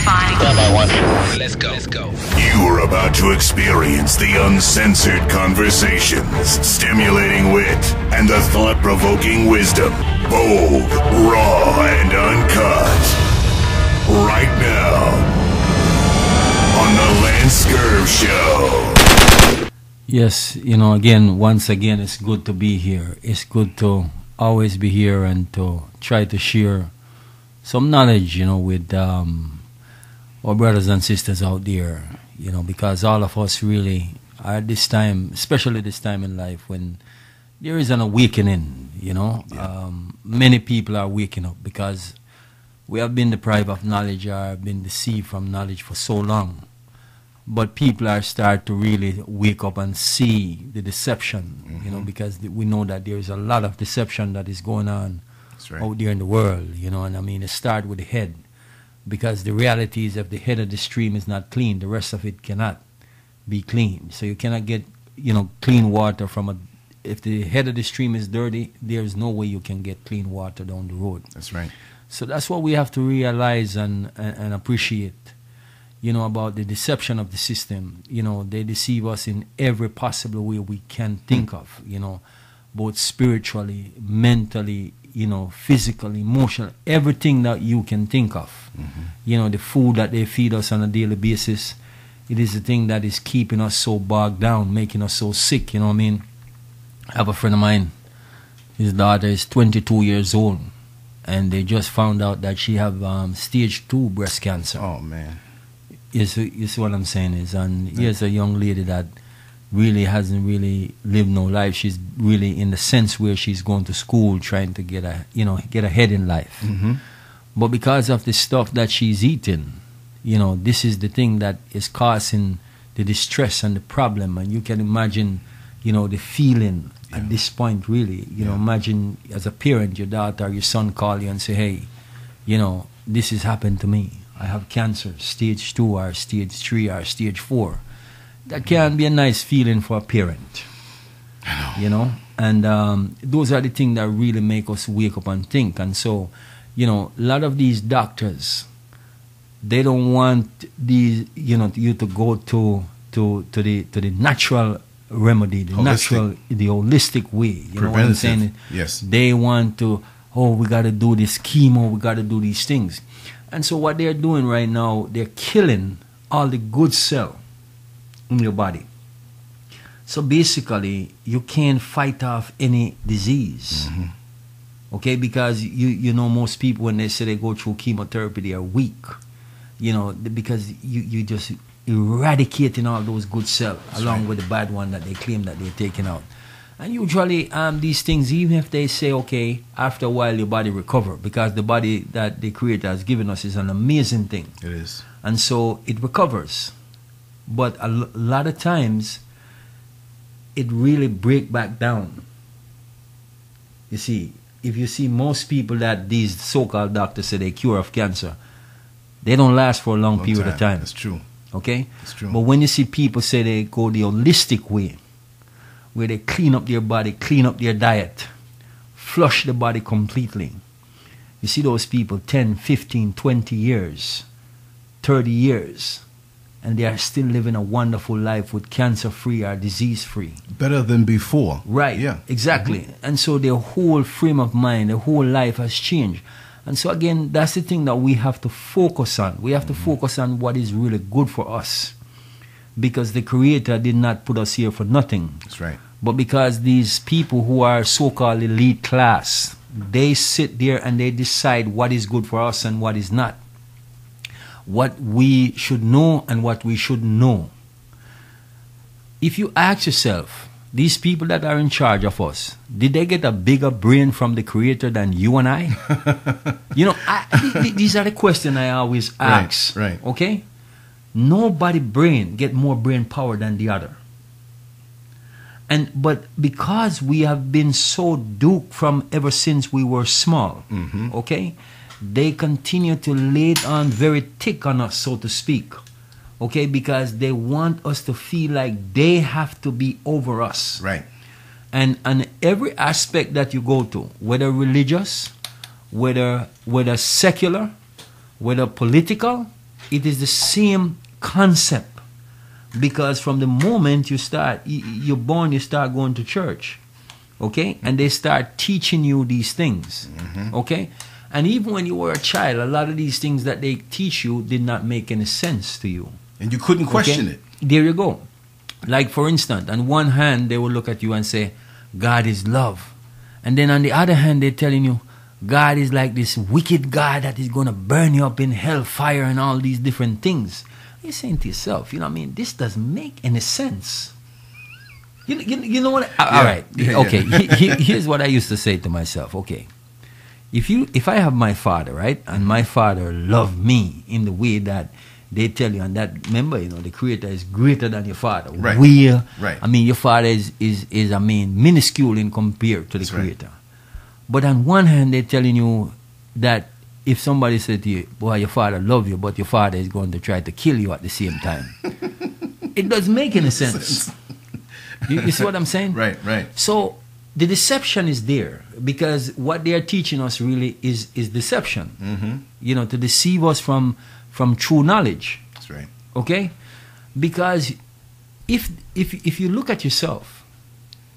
Identifying. Standby one. Let's go. Let's go. You're about to experience the uncensored conversations, stimulating wit, and the thought provoking wisdom. Bold, raw, and uncut. Right now, on The Lance Scurv Show. Yes, you know, again, once again, it's good to be here. It's good to always be here and to try to share some knowledge, you know, with um, our brothers and sisters out there, you know, because all of us really are at this time, especially this time in life when there is an awakening, you know. Um, many people are waking up because we have been deprived of knowledge or been deceived from knowledge for so long but people are start to really wake up and see the deception, you know, because th- we know that there is a lot of deception that is going on right. out there in the world, you know, and I mean, it start with the head, because the reality is if the head of the stream is not clean, the rest of it cannot be clean. So you cannot get, you know, clean water from a, if the head of the stream is dirty, there's no way you can get clean water down the road. That's right. So that's what we have to realize and, and, and appreciate, you know, about the deception of the system. You know, they deceive us in every possible way we can think of, you know, both spiritually, mentally, you know, physical, emotional, everything that you can think of. You know, the food that they feed us on a daily basis, it is the thing that is keeping us so bogged down, making us so sick, you know what I mean? I have a friend of mine, his daughter is 22 years old and they just found out that she have um, stage two breast cancer. Oh man. You see, you see what I'm saying is, and here's a young lady that really hasn't really lived no life. She's really in the sense where she's going to school, trying to get a you know get ahead in life. Mm-hmm. But because of the stuff that she's eating, you know, this is the thing that is causing the distress and the problem. And you can imagine, you know, the feeling at this point, really. You know, imagine as a parent, your daughter, your son call you and say, hey, you know, this has happened to me. I have cancer, stage two or stage three or stage four. That can be a nice feeling for a parent. You know? And um, those are the things that really make us wake up and think. And so, you know, a lot of these doctors, they don't want these, you know, you to go to to to the to the natural remedy, the Holistic. natural, the holistic way. You know what I'm saying? yes. They want to, oh, we got to do this chemo, we got to do these things. And so what they're doing right now, they're killing all the good cell in your body. So basically, you can't fight off any disease. Okay, because you you know most people when they say they go through chemotherapy, they are weak. You know, because you you just eradicating all those good cells along with the bad one that they claim that they're taking out. And usually, um, these things, even if they say, okay, after a while your body recover, because the body that the Creator has given us is an amazing thing It is. and so it recovers but a lot of times it really break back down you see if you see most people that these so-called doctors say they cure of cancer they don't last for a long, Long period of time That's true. okay It's true. but when you see people say they go the holistic way where they clean up their body clean up their diet flush the body completely you see those people 10 15 20 years 30 years and they are still living a wonderful life with cancer free or disease free Better than before. Right. Yeah. Exactly. Mm-hmm. And so their whole frame of mind, their whole life has changed. And so again, that's the thing that we have to focus on. We have to mm-hmm. focus on what is really good for us. Because the Creator did not put us here for nothing. That's right. But because these people who are so called elite class, they sit there and they decide what is good for us and what is not. What we should know and what we should know. If you ask yourself, these people that are in charge of us, did they get a bigger brain from the Creator than you and I? you know, I, th- th- these are the questions I always ask. right. Okay? Nobody brain get more brain power than the other. And but because we have been so duped from ever since we were small, Mhm. okay, they continue to lay it on very thick on us, so to speak, okay, because they want us to feel like they have to be over us. Right. And and every aspect that you go to, whether religious, whether whether secular, whether political, it is the same concept. Because from the moment you start you're born you start going to church okay? And they start teaching you these things mm-hmm. okay and even when you were a child a lot of these things that they teach you did not make any sense to you And you couldn't question Okay? it. There you go. Like for instance, on one hand they will look at you and say, God is love. And then on the other hand they're telling you, God is like this wicked God that is gonna burn you up in hell fire and all these different things. You're saying to yourself, you know what I mean, this doesn't make any sense. You, you, you know what? I- Yeah. right. Yeah, okay. yeah. he- he- here's what I used to say to myself. Okay. If you if I have my father, right, and my father loved me in the way that they tell you, and that remember, you know, the creator is greater than your father. Right. Where uh, Right. I mean your father is is, is I mean minuscule in compared to the That's right. creator. But on one hand they're telling you that if somebody said to you, Boy, your father love you, but your father is going to try to kill you at the same time. it doesn't make any sense. you, you see what I'm saying? Right, right. So the deception is there because what they are teaching us really is is deception. Mm-hmm. You know, to deceive us from from true knowledge. That's right. Okay, because if if if you look at yourself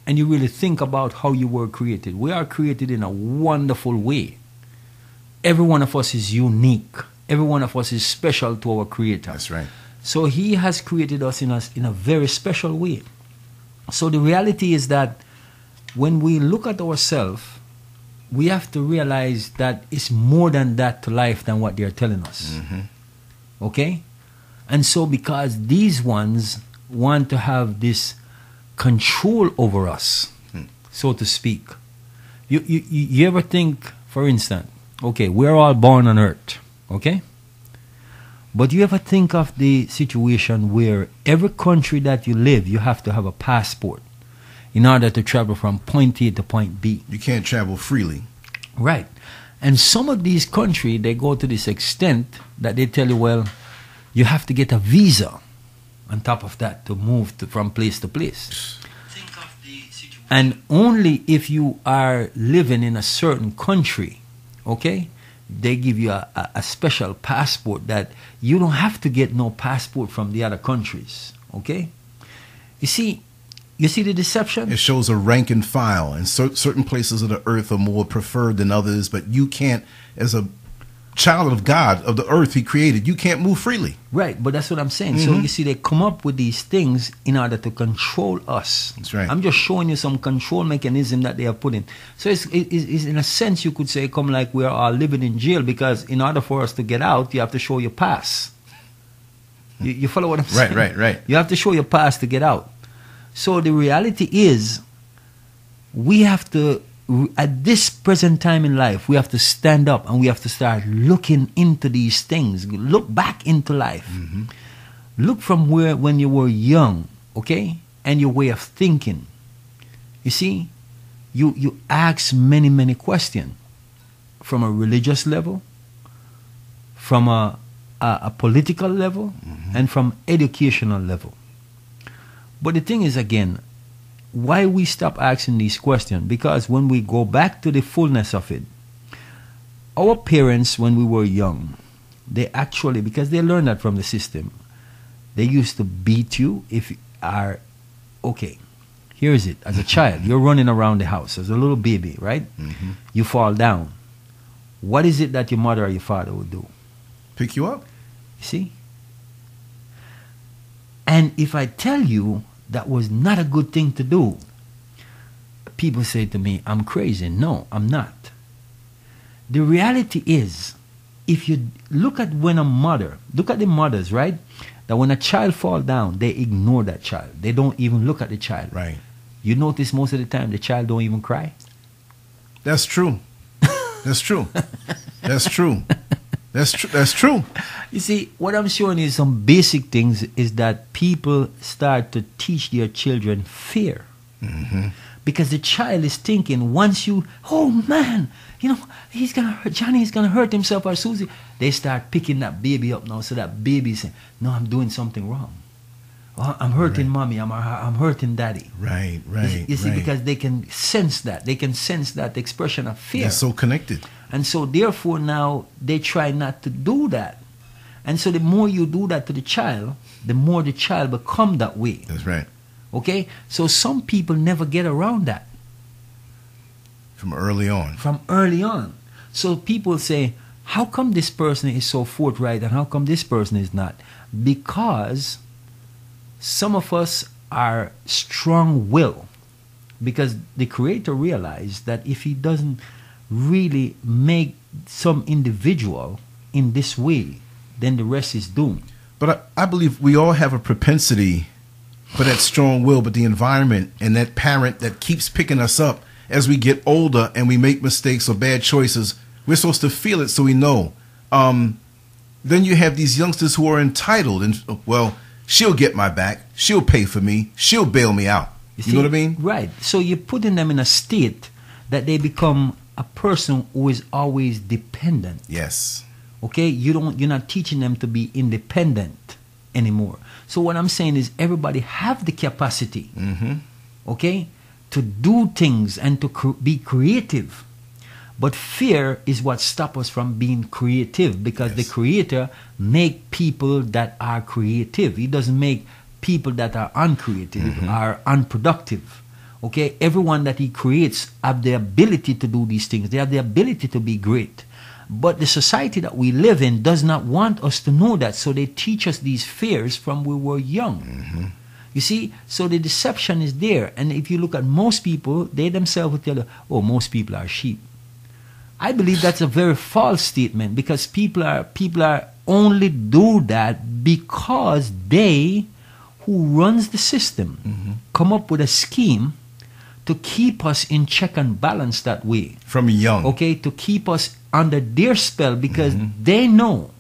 and you really think about how you were created, we are created in a wonderful way. Every one of us is unique. Every one of us is special to our Creator. That's right. So he has created us in us in a very special way. So the reality is that when we look at ourselves, we have to realize that it's more than that to life than what they're telling us. Mm-hmm. Okay? And so because these ones want to have this control over us, hmm. so to speak. You, you you ever think, for instance, okay, we're all born on earth, okay? But you ever think of the situation where every country that you live, you have to have a passport in order to travel from point A to point B. You can't travel freely. Right. And some of these countries, they go to this extent that they tell you, well, you have to get a visa on top of that to move to, from place to place. And only if you are living in a certain country, okay, they give you a, a, a special passport that you don't have to get no passport from the other countries, okay? You see, you see the deception? It shows a rank and file, and cer- certain places of the earth are more preferred than others. But you can't, as a child of God of the earth He created, you can't move freely. Right, but that's what I'm saying. So mm-hmm. you see, they come up with these things in order to control us. That's right. I'm just showing you some control mechanism that they are putting. So it's, it- it's, it's in a sense you could say come like we are all living in jail because in order for us to get out, you have to show your pass. You, you follow what I'm Right, saying? Right, right, right. You have to show your pass to get out. So the reality is, we have to, at this present time in life, we have to stand up and we have to start looking into these things. Look back into life. Mm-hmm. Look from where when you were young, okay, and your way of thinking. You see, you you ask many many questions from a religious level, from a a, a political level, mm-hmm. and from educational level. But the thing is, again, why we stop asking these questions? Because when we go back to the fullness of it, our parents, when we were young, they actually, because they learned that from the system, they used to beat you if you are, okay, here is it. As a child, you're running around the house as a little baby, right? Mm-hmm. You fall down. What is it that your mother or your father would do? Pick you up. You see? And if I tell you that was not a good thing to do, people say to me, I'm crazy. No, I'm not. The reality is, if you look at when a mother, look at the mothers, right? That when a child fall down, they ignore that child. They don't even look at the child. Right. You notice most of the time the child don't even cry. That's true. That's true. That's true. That's true. That's true. You see, what I'm showing you some basic things is that people start to teach their children fear. Mm-hmm. Because the child is thinking, once you, oh man, you know, he's gonna hurt, Johnny is gonna hurt himself or Susie. They start picking that baby up now, so that baby saying, no, I'm doing something wrong. Oh, I'm hurting mommy, I'm, uh, I'm hurting daddy. Right. You Right. see- you see, right. because they can sense that. They can sense that expression of fear. They're so connected. And so, therefore, now they try not to do that. And so the more you do that to the child, the more the child become that way. That's right. Okay? So some people never get around that From early on. from early on. So people say, how come this person is so forthright and how come this person is not? Because some of us are strong will. Because the creator realized that if he doesn't really make some individual in this way, then the rest is doomed. But I, I believe we all have a propensity for that strong will, but the environment and that parent that keeps picking us up as we get older and we make mistakes or bad choices, we're supposed to feel it so we know. Um, then you have these youngsters who are entitled and, well, she'll get my back, she'll pay for me, she'll bail me out. You, know what I mean? Right. So you're putting them in a state that they become a person who is always dependent. Yes. okay? You don't you're not teaching them to be independent anymore. So what i'm saying is everybody have the capacity Mm-hmm. okay to do things and to cr- be creative. But fear is what stops us from being creative because the creator make people that are creative. He doesn't make people that are uncreative are unproductive okay? Everyone that he creates have the ability to do these things. They have the ability to be great. But the society that we live in does not want us to know that. So they teach us these fears from we were young. Mm-hmm. You see, so the deception is there. And if you look at most people, they themselves will tell you, oh, most people are sheep. I believe that's a very false statement because people are people are only do that because they who runs the system mm-hmm. come up with a scheme to keep us in check and balance that way From young. okay, to keep us under their spell because they know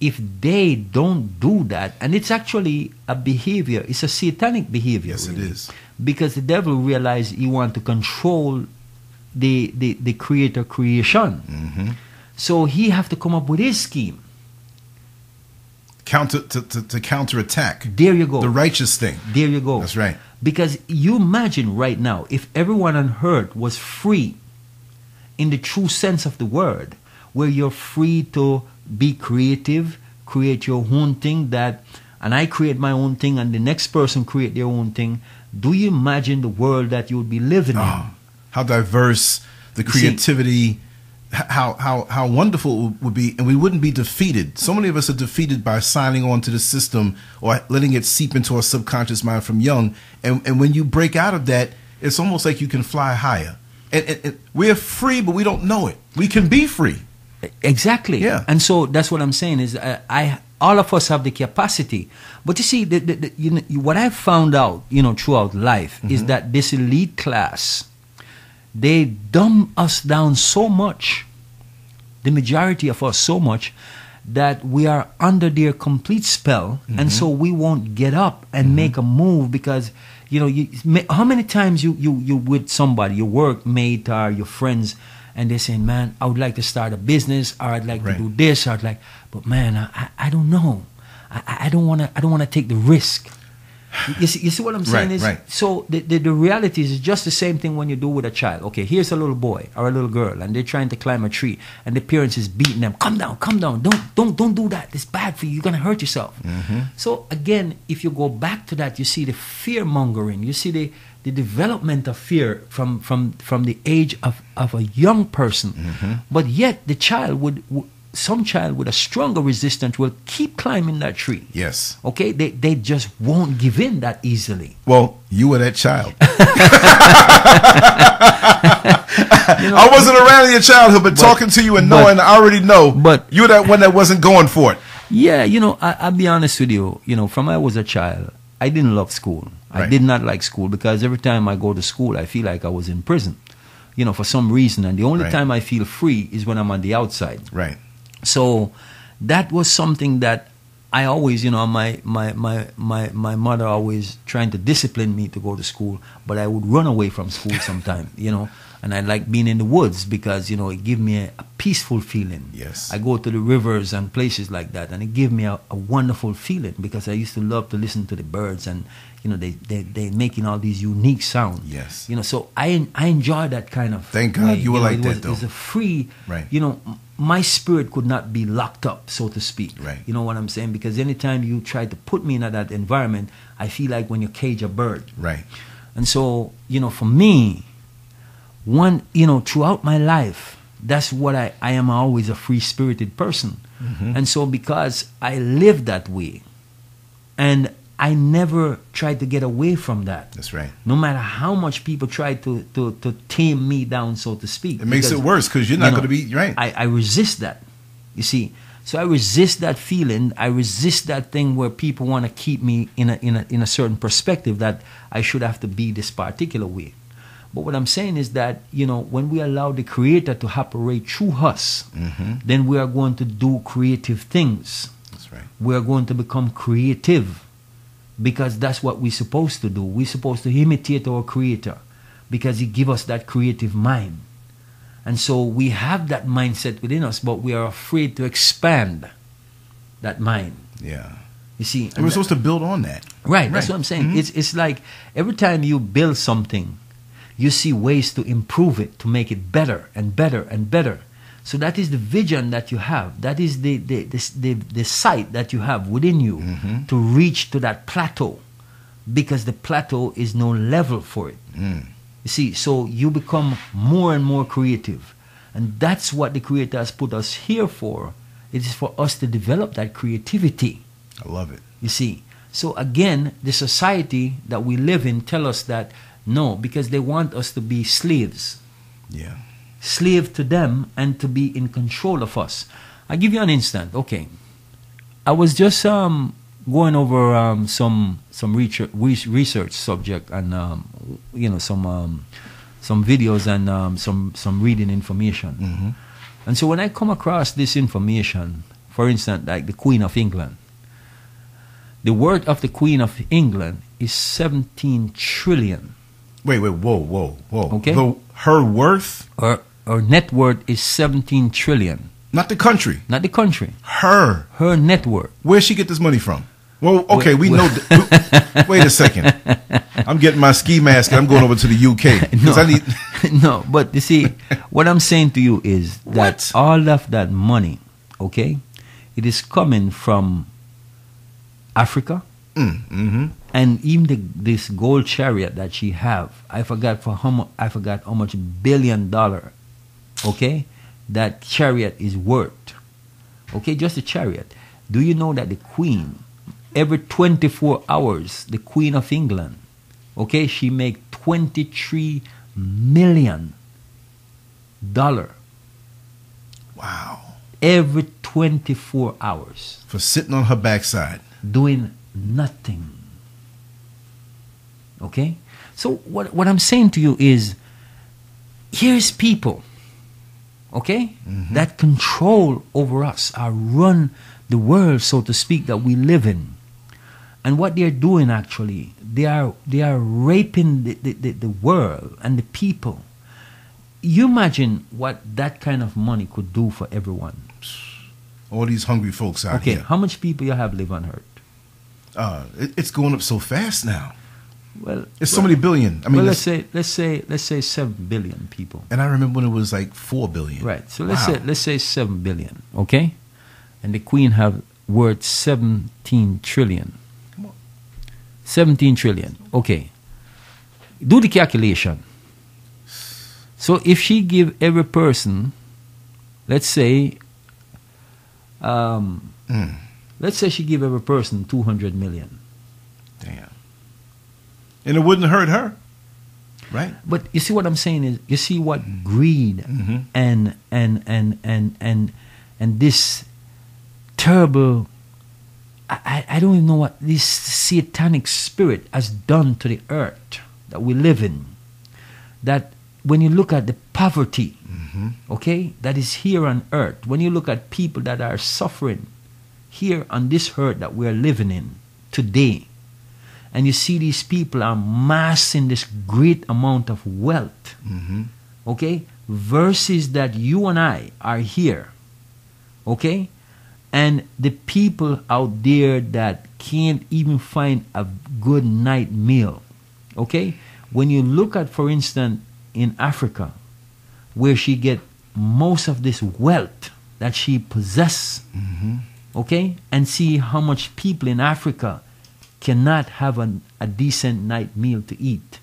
if they don't do that, and it's actually a behavior, it's a satanic behavior. Yes, it really. is. Because the devil realized he want to control the, the, the creator creation. Mm-hmm. So he have to come up with his scheme. Counter to, to, to counterattack There you go. the righteous thing. There you go. That's right. Because you imagine right now, if everyone on earth was free in the true sense of the word, where you're free to be creative, create your own thing that and I create my own thing and the next person create their own thing, do you imagine the world that you would be living Oh, how diverse the see- creativity, h- how how how wonderful it would be, and we wouldn't be defeated. So many of us are defeated by signing on to the system or letting it seep into our subconscious mind from young. And and when you break out of that, it's almost like you can fly higher. And, and, and we're free, but we don't know it. We can be free. Exactly. Yeah. And so that's what I'm saying is uh, I all of us have the capacity. But you see, the, the, the, you know, what I've found out, you know, throughout life is that this elite class, they dumb us down so much, the majority of us so much, that we are under their complete spell, and so we won't get up and mm-hmm. make a move because you know you, how many times you you you with somebody, your workmate or your friends, and they're saying, "Man, I would like to start a business, or I'd like Right. to do this, or I'd like," but man, I I, I don't know, I I- I don't want to I don't want to take the risk. You see, you see what I'm saying Right, is right. so the, the the reality is just the same thing when you do with a child. Okay, here's a little boy or a little girl, and they're trying to climb a tree, and the parents is beating them. Come down, come down. Don't don't don't do that. It's bad for you. You're gonna hurt yourself. Mm-hmm. So again, if you go back to that, you see the fear mongering. You see the the development of fear from from from the age of of a young person, mm-hmm. but yet the child would. would some child with a stronger resistance will keep climbing that tree. Yes. Okay, they, they just won't give in that easily. Well, you were that child. I wasn't around in your childhood, but, talking to you and but- knowing, I already know. but- you were that one that wasn't going for it. Yeah, you know, I, I'll be honest with you. You know, from I was a child, I didn't love school. I did not like school because every time I go to school, I feel like I was in prison. You know, for some reason, and the only Right. time I feel free is when I'm on the outside. Right. So that was something that I always, you know, my, my, my, my, my mother always trying to discipline me to go to school, but I would run away from school sometime, you know, and I like being in the woods because, you know, it give me a, a peaceful feeling. Yes. I go to the rivers and places like that, and it give me a, a wonderful feeling because I used to love to listen to the birds and, you know, they, they, they making all these unique sounds. Yes. You know, so I, I enjoy that kind of Thank God way, you were know, like it that, was, though. It's a free, Right. you know, my spirit could not be locked up, so to speak. Right. You know what I'm saying? Because anytime you try to put me in that environment, I feel like when you cage a bird. Right. And so, you know, for me, one, you know, throughout my life, that's what I, I am always a free spirited person. Mm-hmm. And so, because I live that way, and I never tried to get away from that, That's right. no matter how much people try to, to, to tame me down, so to speak. It makes it worse because you're not you know, going to be right. I, I resist that. You see, so I resist that feeling. I resist that thing where people want to keep me in a, in a in a certain perspective that I should have to be this particular way. But what I'm saying is that you know when we allow the Creator to operate through us, Mm-hmm. then we are going to do creative things. That's right. We are going to become creative because that's what we're supposed to do. We're supposed to imitate our Creator because He give us that creative mind. And so we have that mindset within us, but we are afraid to expand that mind. Yeah. You see, And we're supposed to build on that. Right, that's what I'm saying. Mhm. It's it's like every time you build something, you see ways to improve it, to make it better and better and better. So that is the vision that you have. That is the the the, the, the sight that you have within you Mm-hmm. to reach to that plateau, because the plateau is no level for it. Mm. You see, so you become more and more creative. And that's what the Creator has put us here for. It is for us to develop that creativity. I love it. You see, so again, the society that we live in tell us that no, because they want us to be slaves, Yeah. Slave to them, and to be in control of us. I give you an instant. Okay, I was just um, going over um, some some research, research subject and um, you know some um, some videos and um, some some reading information. Mm-hmm. And so when I come across this information, for instance, like the Queen of England, the worth of the Queen of England is 17 trillion. Wait, wait, whoa, whoa, whoa. Okay. The, her worth, Her, her net worth is 17 trillion. not the country. Not the country. Her. Her net worth. Where'd she get this money from? Well, okay, we know. th- wait a second. I'm getting my ski mask and I'm going over to the UK because I need. no, but you see, what I'm saying to you is that What? all of that money, okay, it is coming from Africa, Mm, mm-hmm. and even the, this gold chariot that she have, I forgot for how much. I forgot how much billion dollar, okay, that chariot is worth. Okay, just a chariot. Do you know that the queen, every 24 hours, the queen of England, okay, she make 23 million dollar Wow. every 24 hours For sitting on her backside. doing nothing. Okay? So what what I'm saying to you is here's people, okay, that control over us, are run the world, so to speak, that we live in. And what they're doing actually, they are they are raping the, the, the, the world and the people. You imagine what that kind of money could do for everyone. All these hungry folks out Okay, here. how much people you have live on earth? Uh, it, it's going up so fast now. Well, It's so many billion. I mean, well, let's say let's say let's say seven billion people. and I remember when it was like four billion. Right. So let's Wow. say let's say seven billion. Okay, and the Queen have worth seventeen trillion. Come on. Seventeen trillion. Okay. Do the calculation. So if she give every person, let's say, um, Mm, let's say she give every person two hundred million. damn. And it wouldn't hurt her, right? But you see what I'm saying is you see what greed Mhm. and and and and and and this terrible I, I I don't even know what this satanic spirit has done to the earth that we live in. That when you look at the poverty, okay, that is here on earth, when you look at people that are suffering here on this earth that we are living in today, and you see these people are massing this great amount of wealth, Mm-hmm. okay, versus that you and I are here, okay, and the people out there that can't even find a good night meal, okay. When you look at, for instance, in Africa, where she get most of this wealth, that she possesses. Okay? And see how much people in Africa cannot have an, a decent night meal to eat.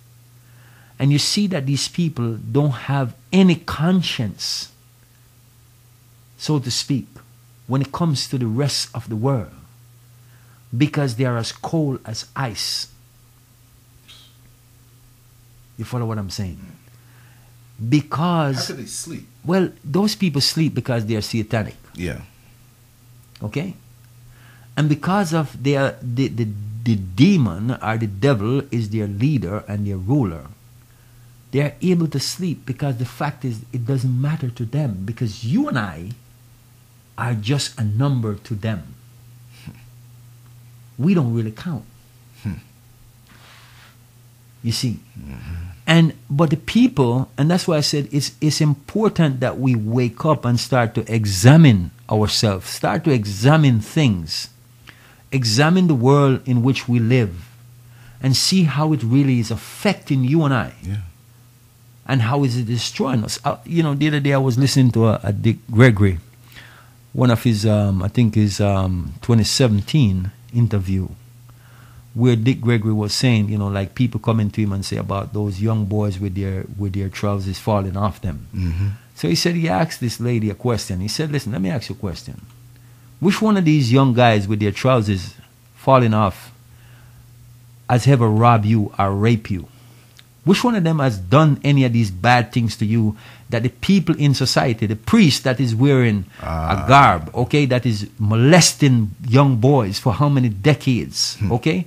And you see that these people don't have any conscience, so to speak, when it comes to the rest of the world because they are as cold as ice. You follow what I'm saying? Because. How could they sleep? well, those people sleep because they are satanic. Yeah. Okay? And because of their the, the, the demon or the devil is their leader and their ruler, they are able to sleep because the fact is it doesn't matter to them because you and I are just a number to them. We don't really count. You see? Mm-hmm. And but the people, and that's why I said it's it's important that we wake up and start to examine ourselves, start to examine things, examine the world in which we live, and see how it really is affecting you and I, Yeah. and how is it destroying us. Uh, you know, the other day I was listening to a, a Dick Gregory, one of his, um, I think his um, 2017 interview, where Dick Gregory was saying, you know, like people coming to him and say about those young boys with their with their trousers falling off them. Mm-hmm. So he said he asked this lady a question. He said, "Listen, let me ask you a question. Which one of these young guys with their trousers falling off has ever robbed you or raped you? Which one of them has done any of these bad things to you that the people in society, the priest that is wearing a ah. garb, okay, that is molesting young boys for how many decades, hmm. okay?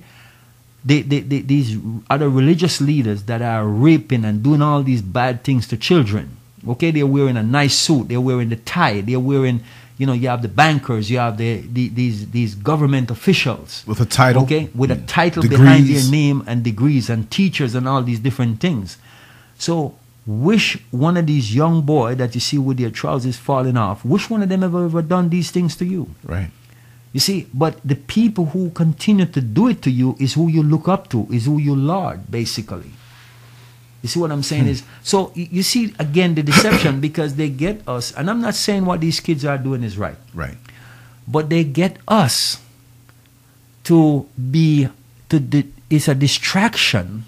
They, they, they, these other religious leaders that are raping and doing all these bad things to children, okay? They're wearing a nice suit, they're wearing the tie, they're wearing, you know, you have the bankers, you have the, the these, these government officials, With a title. Okay, with a Mm. title behind their name and degrees and teachers and all these different things. So, which one of these young boy that you see with their trousers falling off, which one of them ever ever done these things to you? Right. You see, but the people who continue to do it to you is who you look up to, is who you lord, basically. You see what I'm saying hmm. is so you see again the deception because they get us, and I'm not saying what these kids are doing is right. Right. but they get us to be to di- it's a distraction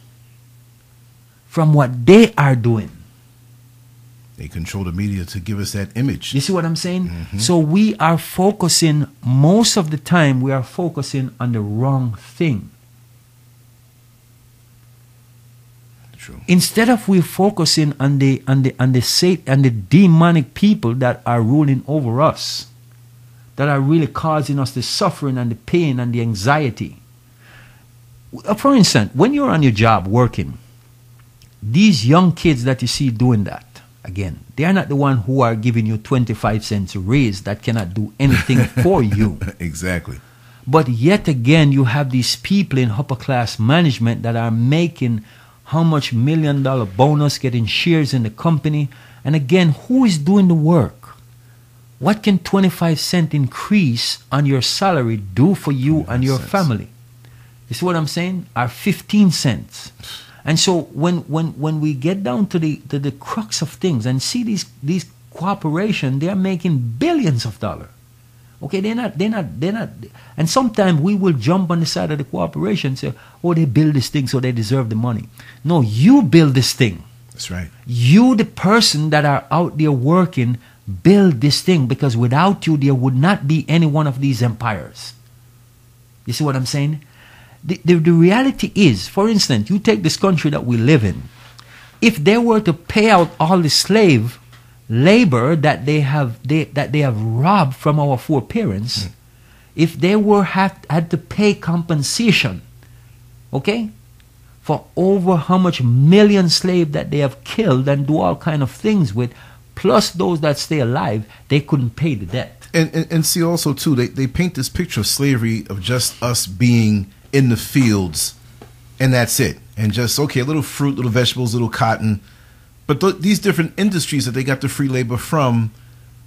from what they are doing. They control the media to give us that image. you see what i'm saying? Mm-hmm. So we are focusing most of the time we are focusing on the wrong thing True. instead of we focusing on the on the on the sat- on the demonic people that are ruling over us that are really causing us the suffering and the pain and the anxiety Uh, for instance when you're on your job working these young kids that you see doing that again they are not the one who are giving you 25 cents raise that cannot do anything for you Exactly. but yet again, you have these people in upper class management that are making how much million dollar bonus, getting shares in the company. And again, who is doing the work? What can 25 cent increase on your salary do for you and your cents. family? You see what I'm saying? Are 15 cents. And so when, when, when we get down to the, to the crux of things and see these, these corporations, they are making billions of dollars. Okay, they're not, they're not, they're not. And sometimes we will jump on the side of the corporation and say, oh, they build this thing so they deserve the money. No, you build this thing. That's right. You, the person that are out there working, build this thing because without you, there would not be any one of these empires. You see what I'm saying? The, the, the reality is, for instance, you take this country that we live in. If they were to pay out all the slave labor that they have they, that they have robbed from our foreparents, hmm. if they were had, had to pay compensation, okay, for over how much million slave that they have killed and do all kind of things with, plus those that stay alive, they couldn't pay the debt. And, and and see also too, they they paint this picture of slavery of just us being in the fields, and that's it, and just okay, little fruit, little vegetables, little cotton, but th- these different industries that they got the free labor from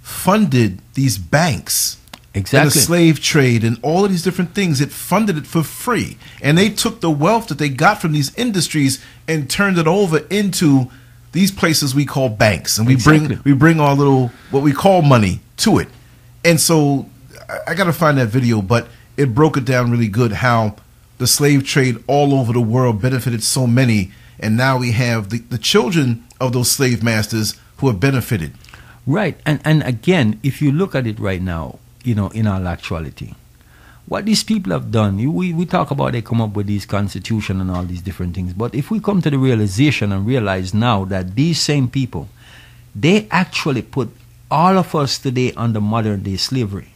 funded these banks. And the slave trade and all of these different things, it funded it for free. And they took the wealth that they got from these industries and turned it over into these places we call banks. And we Exactly. bring we bring our little what we call money to it. And so I, I got to find that video, but it broke it down really good how the slave trade all over the world benefited so many, and now we have the, the children of those slave masters who have benefited. Right. And and again, if you look at it right now, you know, in all actuality, what these people have done, you- we, we talk about they come up with these constitution and all these different things. But if we come to the realization and realize now that these same people, they actually put all of us today under modern day slavery.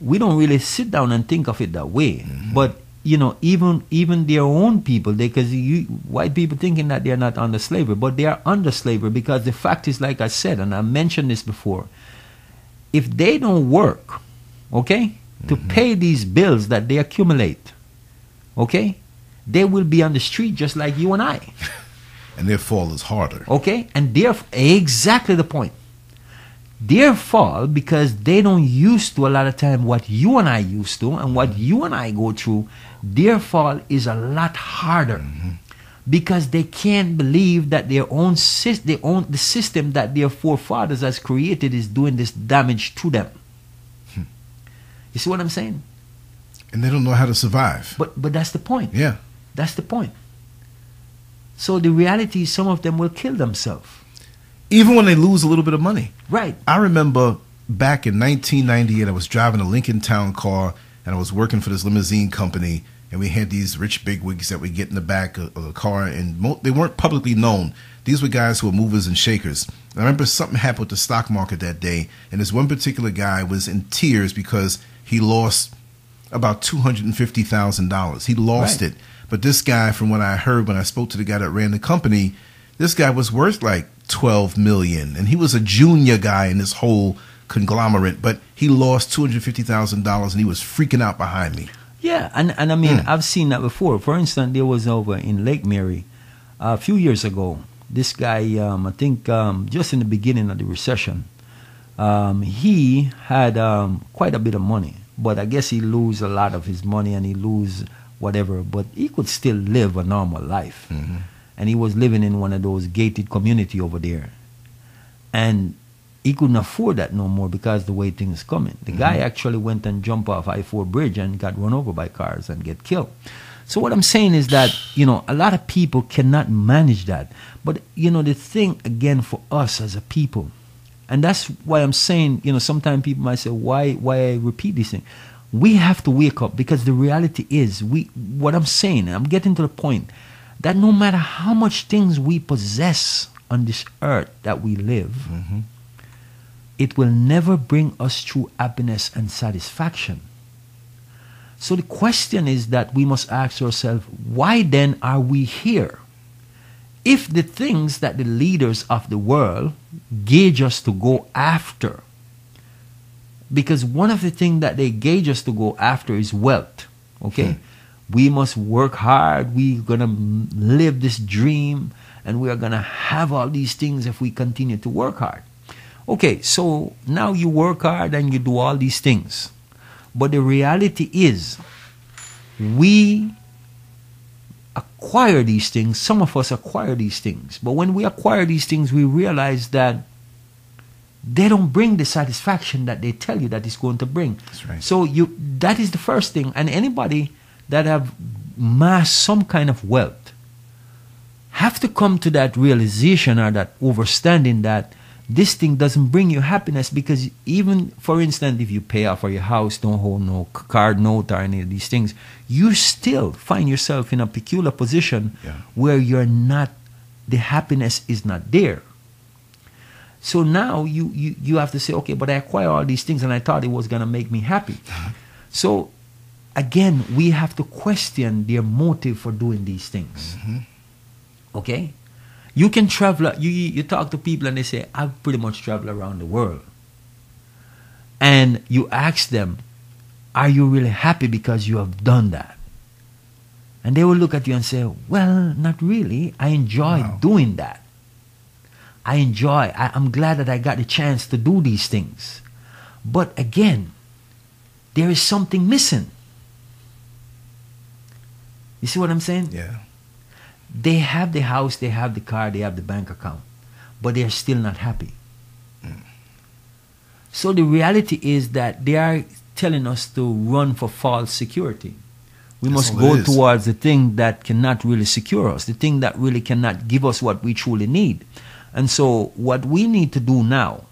We don't really sit down and think of it that way. Mm-hmm. But you know, even even their own people, because you white people thinking that they're not under slavery, but they are under slavery because the fact is, like I said, and I mentioned this before, if they don't work, okay, to mm-hmm. pay these bills that they accumulate, okay, they will be on the street just like you and I. And their fall is harder. Okay? And their exactly the point. Their fall because they don't used to a lot of time what you and I used to and what mm-hmm. you and I go through, their fall is a lot harder. Mm-hmm. Because they can't believe that their own their own the system that their forefathers has created is doing this damage to them. Hmm. You see what I'm saying? And they don't know how to survive. But but that's the point. Yeah. That's the point. So the reality is some of them will kill themselves. Even when they lose a little bit of money. Right. I remember back in 1998, I was driving a Lincoln Town car and I was working for this limousine company. And we had these rich bigwigs that we get in the back of, of the car, and mo- they weren't publicly known. These were guys who were movers and shakers. I remember something happened with the stock market that day, and this one particular guy was in tears because he lost about two hundred and fifty thousand dollars. He lost Right. it, but this guy, from what I heard when I spoke to the guy that ran the company, this guy was worth like twelve million, and he was a junior guy in this whole conglomerate. But he lost two hundred fifty thousand dollars, and he was freaking out behind me. Yeah, and and I mean I've seen that before. For instance, there was over in Lake Mary a few years ago. This guy, um, I think, um, just in the beginning of the recession, um, he had um, quite a bit of money, but I guess he lose a lot of his money and he lose whatever. But he could still live a normal life, and he was living in one of those gated community over there, and he couldn't afford that no more because the way things coming. The mm-hmm. guy actually went and jumped off I four bridge and got run over by cars and get killed. So what I'm saying is that you know a lot of people cannot manage that. But you know the thing again for us as a people, and that's why I'm saying you know sometimes people might say why why I repeat these things. We have to wake up because the reality is we what I'm saying. I'm getting to the point that no matter how much things we possess on this earth that we live, mm-hmm. It will never bring us true happiness and satisfaction. So the question is that we must ask ourselves, why then are we here? If the things that the leaders of the world gauge us to go after, because one of the things that they gauge us to go after is wealth, okay? Hmm. We must work hard, we're gonna live this dream, and we are gonna have all these things if we continue to work hard. Okay, so now you work hard and you do all these things. But the reality is, we acquire these things. Some of us acquire these things. But when we acquire these things, we realize that they don't bring the satisfaction that they tell you that it's going to bring. That's right. So you that is the first thing. And anybody that have massed some kind of wealth have to come to that realization or that understanding that this thing doesn't bring you happiness because even for instance if you pay off for your house don't hold no card note or any of these things you still find yourself in a peculiar position Yeah. where you're not the happiness is not there. So now you, you you have to say okay but i acquire all these things and i thought it was going to make me happy. Uh-huh. So again we have to question their motive for doing these things. Mm-hmm. Okay you can travel you, you talk to people and they say i've pretty much traveled around the world. And you ask them are you really happy because you have done that? And they will look at you and say well not really. I enjoy Wow. doing that. I enjoy I, i'm glad that i got the chance to do these things. But again there is something missing. You see what i'm saying? Yeah. They have the house, they have the car, they have the bank account, but they're still not happy. So the reality is that they are telling us to run for false security. We That's must go towards the thing that cannot really secure us, the thing that really cannot give us what we truly need. And so, what we need to do now,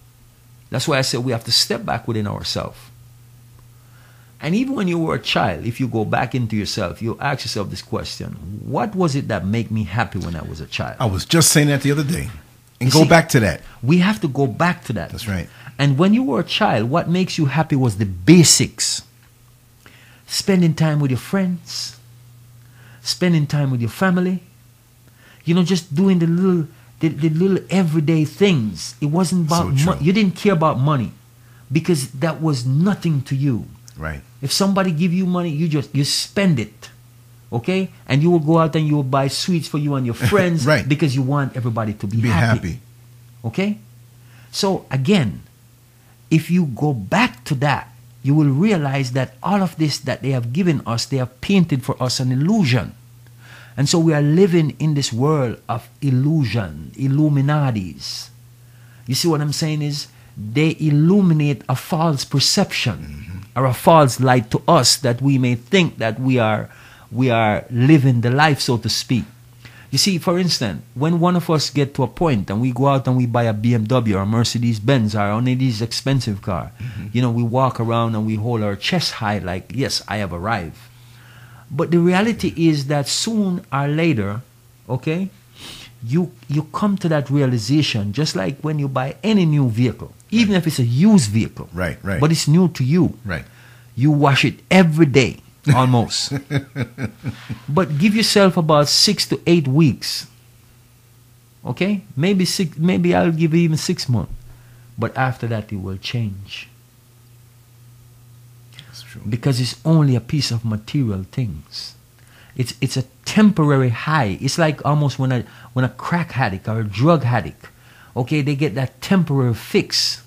that's why I said we have to step back within ourselves. And even when you were a child, if you go back into yourself, you ask yourself this question What was it that made me happy when I was a child? I was just saying that the other day. And You go see- back to that. We have to go back to that. That's right. And when you were a child, what makes you happy was the basics. Spending time with your friends, spending time with your family, you know, just doing the little the, the little everyday things. It wasn't about So mo- you didn't care about money because that was nothing to you. Right. If somebody give you money, you just you spend it. Okay? And you will go out and you will buy sweets for you and your friends Right. because you want everybody to be, Be happy. Okay? So again, if you go back to that, you will realize that all of this that they have given us, they have painted for us an illusion. And so we are living in this world of illusion, Illuminatis. You see what I'm saying is they illuminate a false perception mm-hmm. Or a false light to us that we may think that we are we are living the life so to speak. You see, for instance, when one of us get to a point and we go out and we buy a BMW or a Mercedes Benz or one of these expensive car, mm-hmm. you know, we walk around and we hold our chest high like, yes, I have arrived. But the reality is that soon or later, okay, you you come to that realization just like when you buy any new vehicle, even if it's a used vehicle. Right, right. But it's new to you. Right. You wash it every day, almost. but give yourself about six to eight weeks. Okay? Maybe six maybe I'll give you even six months. But after that it will change. That's true. because it's only a piece of material things. It's it's a temporary high. It's like almost when a when a crack addict or a drug addict, okay, they get that temporary fix.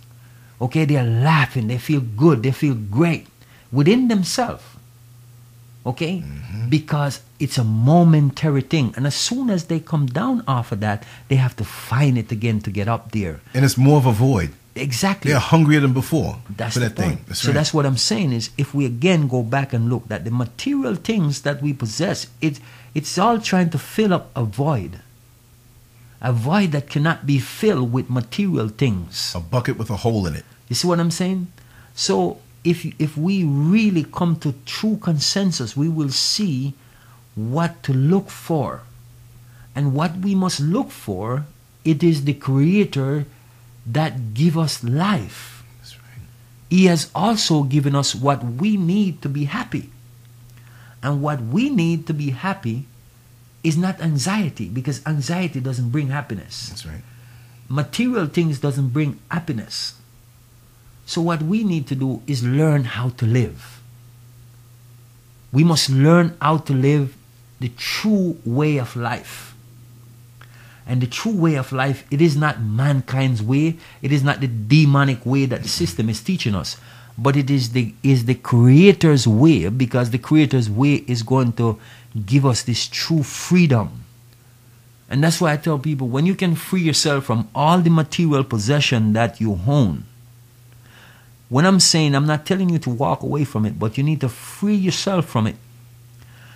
Okay, they are laughing, they feel good, they feel great within themselves. Okay? Mm-hmm. Because it's a momentary thing. And as soon as they come down off of that, they have to find it again to get up there. And it's more of a void. Exactly. They're hungrier than before That's for the that point. thing. That's so right. that's what I'm saying is if we again go back and look that the material things that we possess, it it's all trying to fill up a void. A void that cannot be filled with material things. a bucket with a hole in it. You see what I'm saying? So if if we really come to true consensus, we will see what to look for. And what we must look for, it is the creator that give us life. That's right. He has also given us what we need to be happy. And what we need to be happy is not anxiety because anxiety doesn't bring happiness. That's right. Material things doesn't bring happiness. So what we need to do is learn how to live. We must learn how to live the true way of life. And the true way of life, it is not mankind's way, it is not the demonic way that the system is teaching us, but it is the is the creator's way because the creator's way is going to give us this true freedom. And that's why I tell people when you can free yourself from all the material possession that you own. When I'm saying I'm not telling you to walk away from it, but you need to free yourself from it.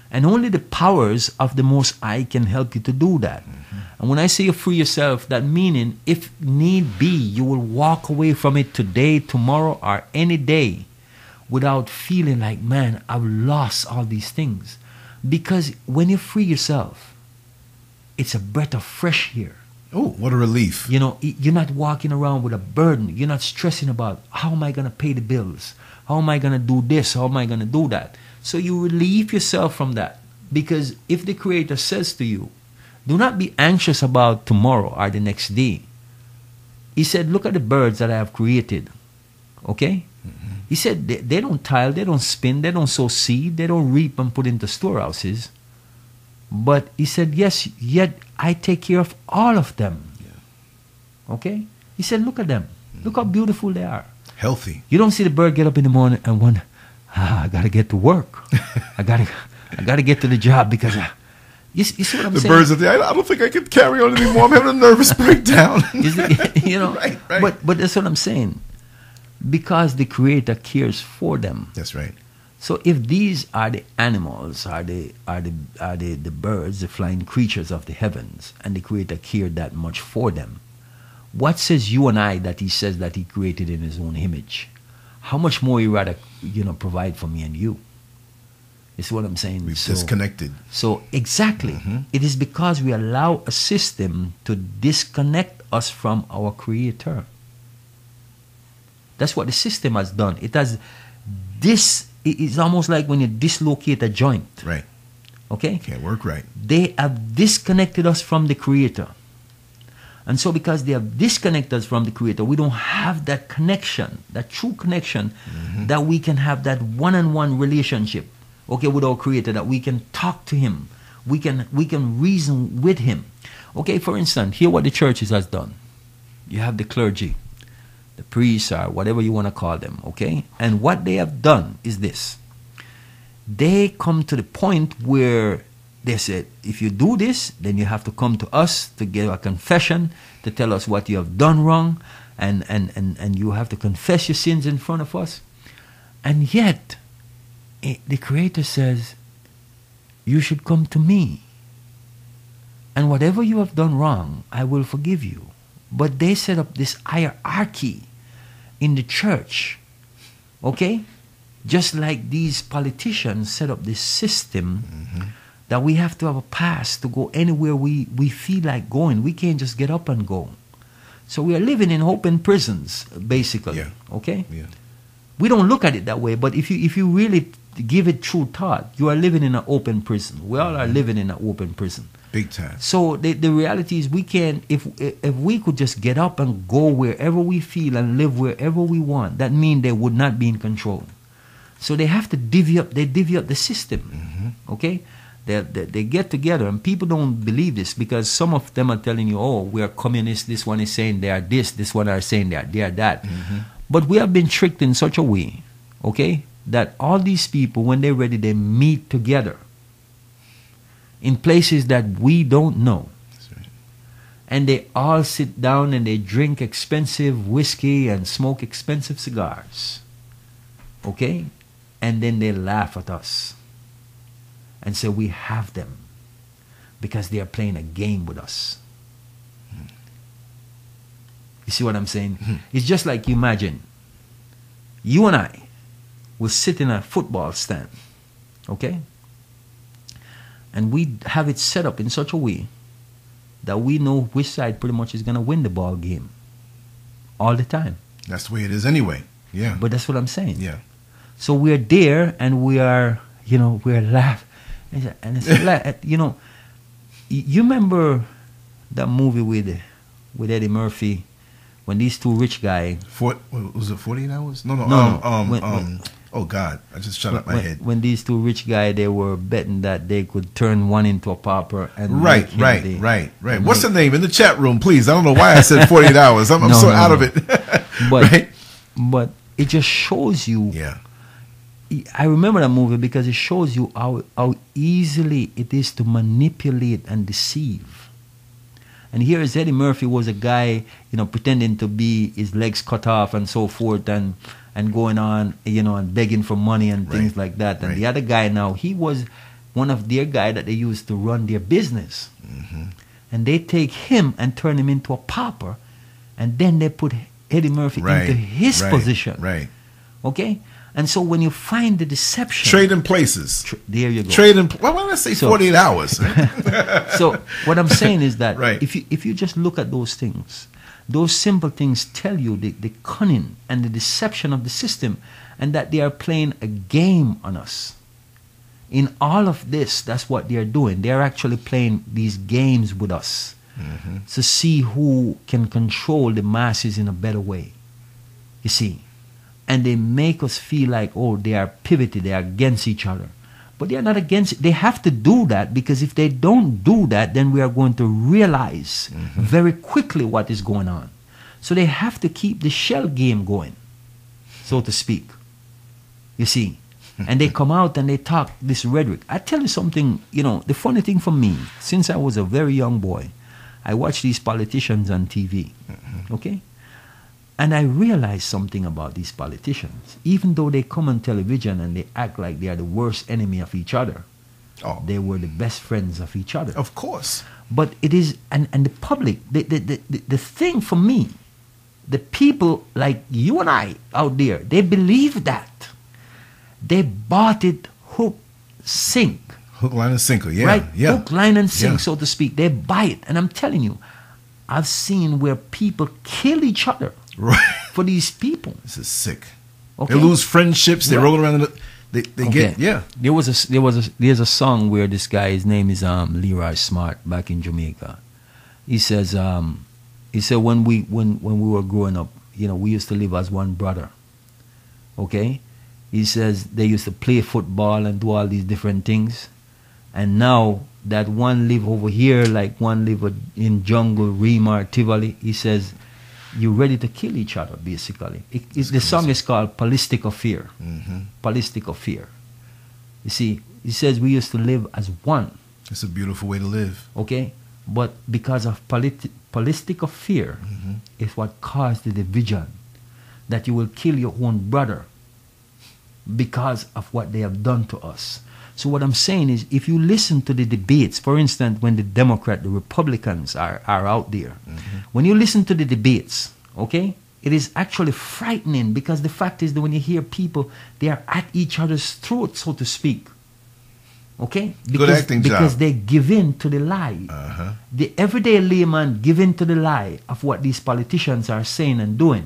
And only the powers of the Most High can help you to do that. Mm-hmm. And when I say you free yourself, that meaning if need be, you will walk away from it today, tomorrow, or any day without feeling like, man, I've lost all these things. Because when you free yourself, it's a breath of fresh air. Oh, what a relief. You know, you're not walking around with a burden. You're not stressing about how am I going to pay the bills? How am I going to do this? How am I going to do that? So you relieve yourself from that. Because if the Creator says to you, do not be anxious about tomorrow or the next day. He said, look at the birds that I have created. Okay? He said, they, they don't tile, they don't spin, they don't sow seed, they don't reap and put into storehouses. But he said, yes, yet I take care of all of them. Okay? He said, look at them. Look how beautiful they are. Healthy. You don't see the bird get up in the morning and wonder, ah, I gotta get to work. I gotta, I gotta get to the job because I, you, you see what I'm The saying? The birds are there. I don't think I can carry on anymore. I'm having a nervous breakdown. It- you know, Right, right. but but that's what I'm saying. Because the Creator cares for them. That's right. So if these are the animals, are the are the are the, the birds, the flying creatures of the heavens, and the Creator cared that much for them, what says you and I that He says that He created in His own image? How much more He rather you know provide for me and you? Is what I'm saying. We've So- disconnected. so exactly, mm-hmm. it is because we allow a system to disconnect us from our Creator. That's what the system has done. It has this. It's almost like when you dislocate a joint. Right. Okay, Can't work right. they have disconnected us from the Creator. And so, because they have disconnected us from the Creator, we don't have that connection, that true connection, mm-hmm. that we can have that one on one relationship, okay, with our Creator, that we can talk to Him, we can, we can reason with Him. Okay, for instance, hear what the churches has done you have the clergy, the priests, or whatever you want to call them, okay? And what they have done is this they come to the point where they said, if you do this, then you have to come to us to give a confession, to tell us what you have done wrong, and, and, and, and you have to confess your sins in front of us. And yet, eh, the Creator says, you should come to me. And whatever you have done wrong, I will forgive you. But they set up this hierarchy in the church. Okay? Just like these politicians set up this system mm-hmm. that we have to have a pass to go anywhere we, we feel like going. We can't just get up and go. So we are living in open prisons, basically. Yeah. Okay? Yeah. We don't look at it that way, but if you if you really give it true thought, you are living in an open prison. We all are mm-hmm. living in an open prison. Big time. So the, the reality is we can if if we could just get up and go wherever we feel and live wherever we want, that means they would not be in control. So they have to divvy up they divvy up the system. Mm-hmm. Okay? They, they, they get together and people don't believe this because some of them are telling you, oh, we're communists, this one is saying they are this, this one are saying they are, they are that. Mm-hmm. But we have been tricked in such a way, okay, that all these people, when they're ready, they meet together in places that we don't know. Right. And they all sit down and they drink expensive whiskey and smoke expensive cigars. Okay? And then they laugh at us and say we have them because they are playing a game with us. You see what I'm saying? Hmm. It's just like you imagine you and I will sit in a football stand, okay? And we have it set up in such a way that we know which side pretty much is going to win the ball game all the time. That's the way it is anyway. Yeah. But that's what I'm saying. yeah. So we're there and we are, you know, we're laughing. And it's la- you know, you remember that movie with with Eddie Murphy when these two rich guy what was it 48 hours? No, no. No, um, no. Um, When- um, when- oh, God. I just shut up my when, head. when these two rich guy they were betting that they could turn one into a pauper and Right, right, the- right, right. What's the name in the chat room, please? I don't know why I said 48 hours. I'm, I'm so no, out of it. But right? but it just shows you Yeah. I remember that movie because it shows you how, how easily it is to manipulate and deceive. And here is Eddie Murphy was a guy, you know, pretending to be his legs cut off and so forth and and going on, you know, and begging for money and things Right. like that. And Right. the other guy now, he was one of their guy that they used to run their business. Mm-hmm. And they take him and turn him into a pauper and then they put Eddie Murphy Right. into his right, position. Right. Okay? And so when you find the deception Trading places. Tr- there you go. Trading. Why would I say So- 48 hours? so what I'm saying is that Right. if you if you just look at those things, those simple things tell you the, the cunning and the deception of the system, and that they are playing a game on us. In all of this, that's what they are doing. They are actually playing these games with us mm-hmm. to see who can control the masses in a better way. You see, and they make us feel like oh they are pivoted, they are against each other. But they are not against They have to do that because if they don't do that, then we are going to realize mm-hmm. very quickly what is going on. So they have to keep the shell game going, so to speak. You see? and they come out and they talk this rhetoric. I tell you something, you know, the funny thing for me, since I was a very young boy, I watched these politicians on TV. Mm-hmm. Okay? And I realized something about these politicians. Even though they come on television and they act like they are the worst enemy of each other, Oh, they were the best friends of each other. of course. But it is, and, and the public, the, the, the, the, thing for me, the people like you and I out there, they believe that. They bought it hook, sink, Hook, line, and sinker. Yeah, right? yeah. Hook, line, and sink, Yeah. so to speak. They buy it. And I'm telling you, I've seen where people kill each other Right. for these people. This is sick. Okay? They lose friendships. They Right. roll around. In the, they they get yeah. There was a there was a there's a song where this guy his name is um Leroy Smart back in Jamaica. He says um he said when we when when we were growing up, you know, we used to live as one brother. Okay? He says they used to play football and do all these different things. And now that one live over here, like one live in jungle, Rema Tivoli, he says, you're ready to kill each other, basically. It, it- the song is called Ballistic Affair. hmm Ballistic Affair. You see, he says we used to live as one, It's a beautiful way to live. okay? But because of politi- ballistic affair, Mhm. is what caused the division. That you will kill your own brother because of what they have done to us. So what I'm saying is, if you listen to the debates, for instance, when the Democrat, the Republicans are, are out there, when you listen to the debates, okay, it is actually frightening because the fact is that when you hear people, they are at each other's throat, so to speak. Okay? Good Because, because they give in to the lie. Uh-huh. The everyday layman give in to the lie of what these politicians are saying and doing.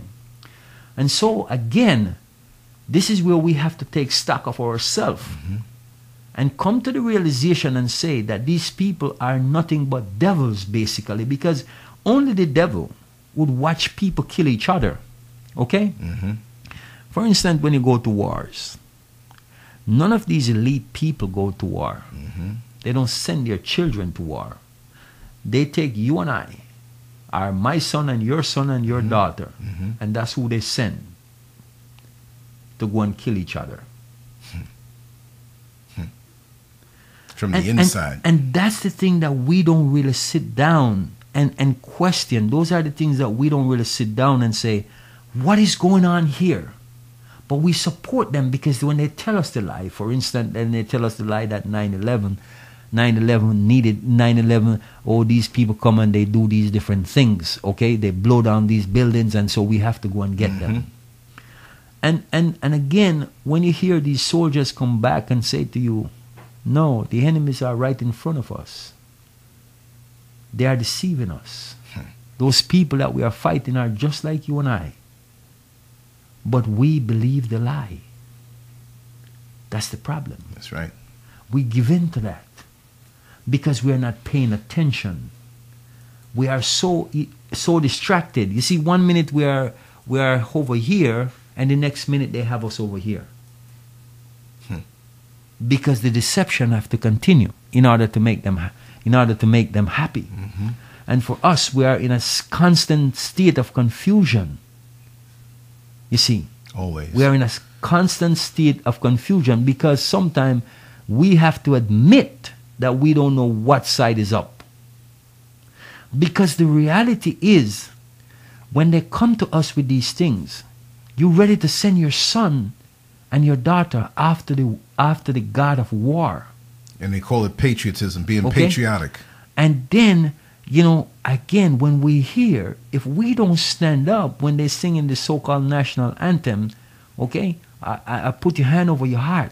And so again, this is where we have to take stock of ourselves and come to the realization and say that these people are nothing but devils basically because only the devil would watch people kill each other. Okay? hmm For instance, when you go to wars, none of these elite people go to war. hmm They don't send their children to war. They take you and I, are my son and your son and your daughter, Mhm. and that's who they send to go and kill each other. From the and, and- inside. And, that's the thing that we don't really sit down and, and question. Those are the things that we don't really sit down and say, what is going on here? But we support them because when they tell us the lie, for instance, and they tell us the lie that 9 11, 9 11 needed 9 11, oh, these people come and they do these different things, okay? They blow down these buildings, and so we have to go and get them. Mm-hmm. And, and, and again, when you hear these soldiers come back and say to you, no, the enemies are right in front of us. They are deceiving us. Hmm. Those people that we are fighting are just like you and I. But we believe the lie. That's the problem. That's right. We give in to that because we are not paying attention. We are so so distracted. You see, one minute we are we are over here, and the next minute they have us over here. Because the deception have to continue in order to make them ha- in order to make them happy. Mm-hmm. And for us, we are in a constant state of confusion. You see, Always. we are in a constant state of confusion because sometimes we have to admit that we don't know what side is up. Because the reality is, when they come to us with these things, you're ready to send your son and your daughter after the after the God of war. and they call it patriotism, being Okay. patriotic. And then, you know, again, when we hear, if we don't stand up when they're singing the so-called national anthem, okay, I, I, I put your hand over your heart.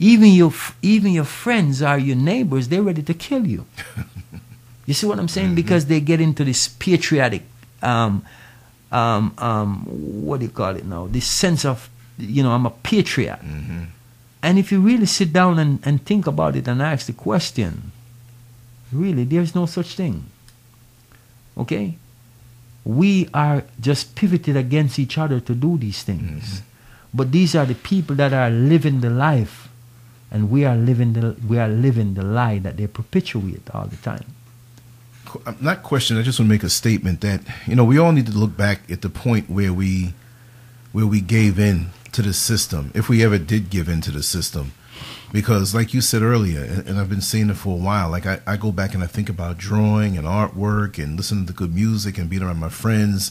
Even your even your friends are your neighbors. They're ready to kill you. you see what I'm saying? Because they get into this patriotic, um, um, um, what do you call it now? This sense of, you know, I'm a patriot. hmm And if you really sit down and, and think about it and ask the question, really, there's no such thing. Okay? We are just pivoted against each other to do these things. But these are the people that are living the life, and we are living the we are living the lie that they perpetuate all the time. I'm not questioning. I just want to make a statement that you know we all need to look back at the point where we where we gave in to the system, if we ever did give in to the system, because like you said earlier, and, and I've been saying it for a while. Like I, I go back and I think about drawing and artwork and listening to good music and being around my friends,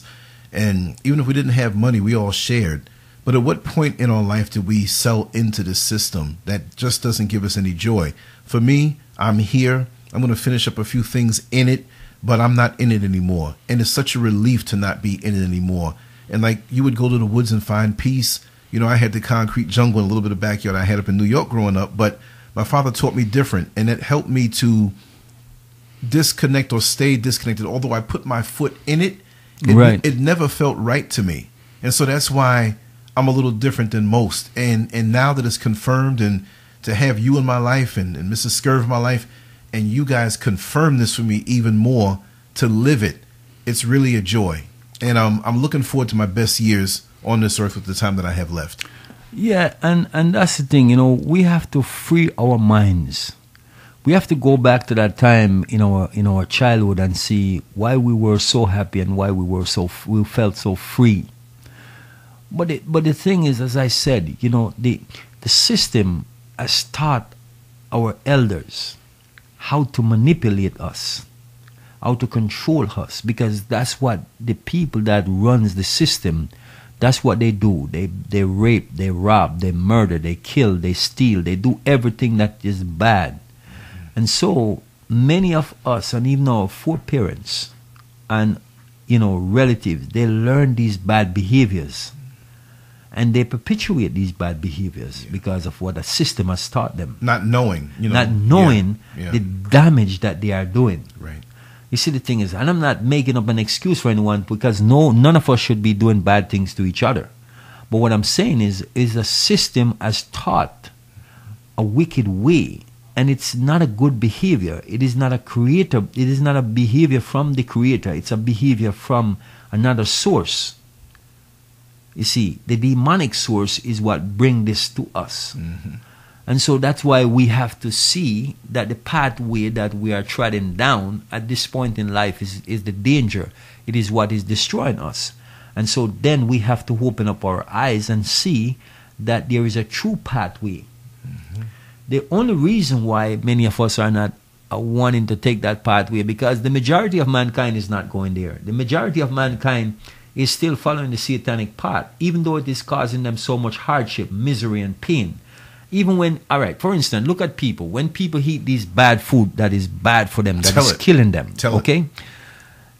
And even if we didn't have money, we all shared. But at what point in our life did we sell into this system that just doesn't give us any joy? For me, I'm here. I'm going to finish up a few things in it, but I'm not in it anymore. And it's such a relief to not be in it anymore. And like you would go to the woods and find peace. You know, I had the concrete jungle and a little bit of backyard I had up in New York growing up, but my father taught me different, and it helped me to disconnect or stay disconnected. Although I put my foot in it, it, Right. it never felt right to me, and so that's why I'm a little different than most. And and now that it's confirmed, and to have you in my life and, and Mrs. Scurv in my life, and you guys confirm this for me even more to live it, it's really a joy. And um, I'm looking forward to my best years on this earth with the time that I have left. Yeah, and and that's the thing, you know, we have to free our minds. We have to go back to that time in our in our childhood and see why we were so happy and why we were so we felt so free. But it, but the thing is, as I said, you know, the the system has taught our elders how to manipulate us, how to control us, because that's what the people that runs the system, that's what they do. They they rape, they rob, they murder, they kill, they steal, they do everything that is bad. And so many of us, and even our foreparents, and you know relatives, they learn these bad behaviors, and they perpetuate these bad behaviors because of what the system has taught them Not knowing, you know, not knowing Yeah, yeah. the damage that they are doing. right. You see, the thing is, and I'm not making up an excuse for anyone because no, none of us should be doing bad things to each other. But what I'm saying is, is a system has taught a wicked way, and it's not a good behavior. It is not a creator. It is not a behavior from the creator. It's a behavior from another source. You see, the demonic source is what bring this to us. Mm-hmm. And so that's why we have to see that the pathway that we are treading down at this point in life is, is the danger. It is what is destroying us. And so then we have to open up our eyes and see that there is a true pathway. The only reason why many of us are not uh, wanting to take that pathway because the majority of mankind is not going there. The majority of mankind is still following the satanic path, even though it is causing them so much hardship, misery, and pain. Even when, all right, for instance, look at people. When people eat this bad food that is bad for them, that is Tell it. killing them, Tell it. okay?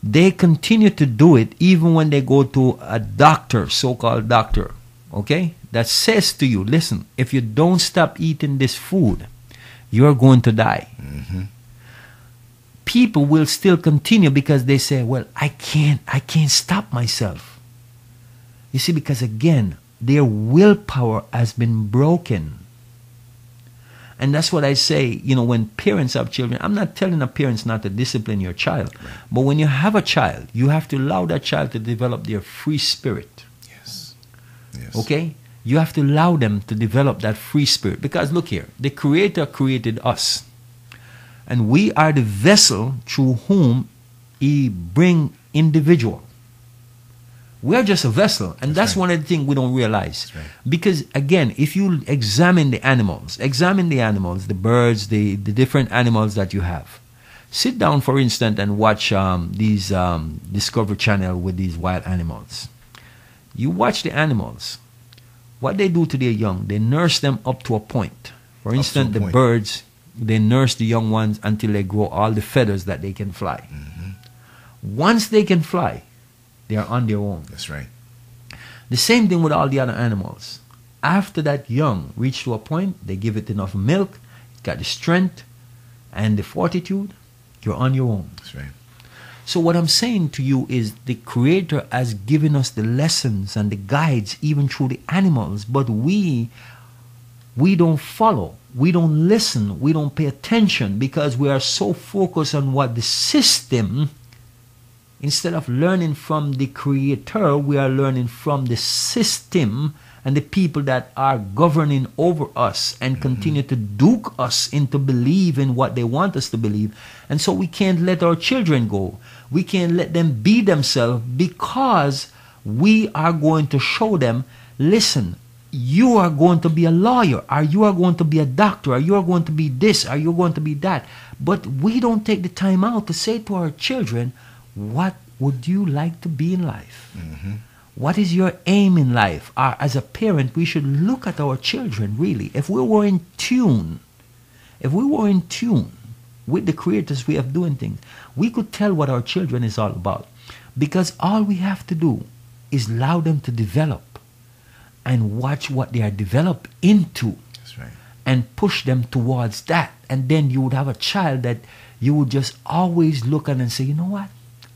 They continue to do it even when they go to a doctor, so called doctor, okay? That says to you, listen, if you don't stop eating this food, you're going to die. Mm-hmm. People will still continue because they say, well, I can't, I can't stop myself. You see, because again, their willpower has been broken. And that's what I say, you know, when parents have children, I'm not telling a parents not to discipline your child. But when you have a child, you have to allow that child to develop their free spirit. Yes. Yes. Okay? You have to allow them to develop that free spirit. Because look here, the Creator created us. And we are the vessel through whom He bring individual. We are just a vessel. And that's, That's right. one of the things we don't realize. Right. Because again, if you examine the animals, examine the animals, the birds, the, the different animals that you have. Sit down, for instance, and watch um, these um, Discovery Channel with these wild animals. You watch the animals. What they do to their young, they nurse them up to a point. For instance, the point. birds, they nurse the young ones until they grow all the feathers that they can fly. Mm-hmm. Once they can fly, they are on their own. That's right. The same thing with all the other animals. After that young reach to a point, they give it enough milk, it got the strength and the fortitude, you're on your own. That's right. So what I'm saying to you is the creator has given us the lessons and the guides even through the animals, but we we don't follow. We don't listen. We don't pay attention because we are so focused on what the system instead of learning from the creator, we are learning from the system and the people that are governing over us and mm-hmm. continue to duke us into believing what they want us to believe. And so we can't let our children go. We can't let them be themselves because we are going to show them, listen, you are going to be a lawyer, or you are going to be a doctor, or you are going to be this, or you're going to be that. But we don't take the time out to say to our children, what would you like to be in life? What is your aim in life? Uh, as a parent, we should look at our children really. If we were in tune, if we were in tune with the Creator's way of doing things, we could tell what our children is all about. Because all we have to do is allow them to develop and watch what they are developed into That's right. and push them towards that. And then you would have a child that you would just always look at and say, you know what?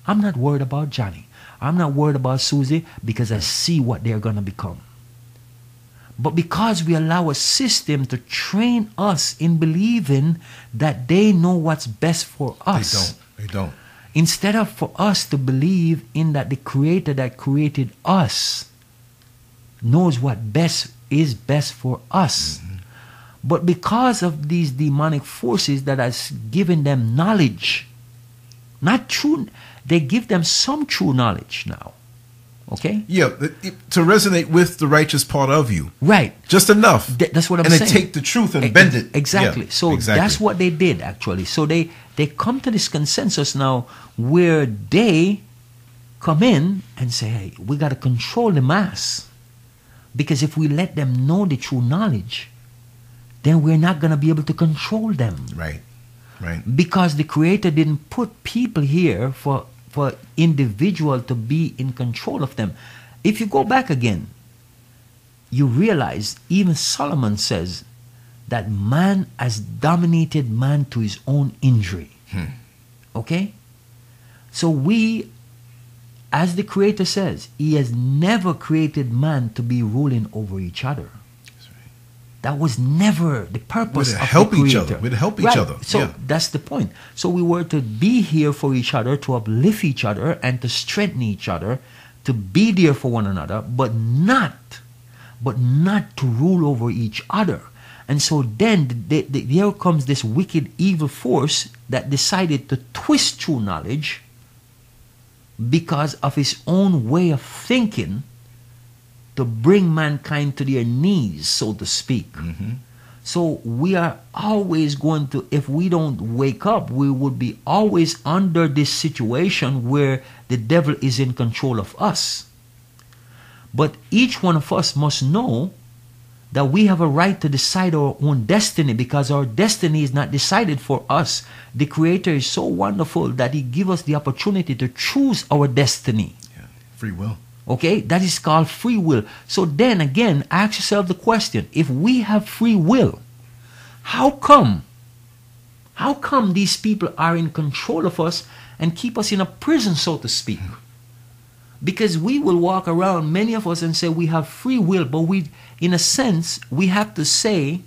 I'm not worried about Johnny. I'm not worried about Susie because I see what they're going to become. But because we allow a system to train us in believing that they know what's best for us. They don't. They don't. instead of for us to believe in that the creator that created us knows what best is best for us mm-hmm. but because of these demonic forces that has given them knowledge not true they give them some true knowledge now okay Yeah, to resonate with the righteous part of you, right just enough. Th- that's what I'm saying. and saying. then take the truth and E- bend it. Exactly. Yeah, so exactly. that's what they did actually. So they they come to this consensus now where they come in and say, "Hey, we got to control the mass." Because if we let them know the true knowledge, then we're not going to be able to control them Right. Right. because the creator didn't put people here for for individual to be in control of them. If you go back again you realize even solomon says that man has dominated man to his own injury. Hmm. Okay? So we as the creator says he has never created man to be ruling over each other that was never the purpose We're to help each other. We're to help each Right. other. So Yeah. that's the point. So we were to be here for each other, to uplift each other, and to strengthen each other, to be there for one another, but not, but not to rule over each other. And so then the, the, there comes this wicked, evil force that decided to twist true knowledge because of his own way of thinking to bring mankind to their knees, so to speak. Mm-hmm. So we are always going to, if we don't wake up, we would be always under this situation where the devil is in control of us. But each one of us must know that we have a right to decide our own destiny because our destiny is not decided for us. The Creator is so wonderful that He gives us the opportunity to choose our destiny. Yeah. Free will. Okay, that is called free will. So then again, ask yourself the question if we have free will, how come? How come these people are in control of us and keep us in a prison, so to speak? Because we will walk around, many of us, and say we have free will, but we, in a sense, we have to say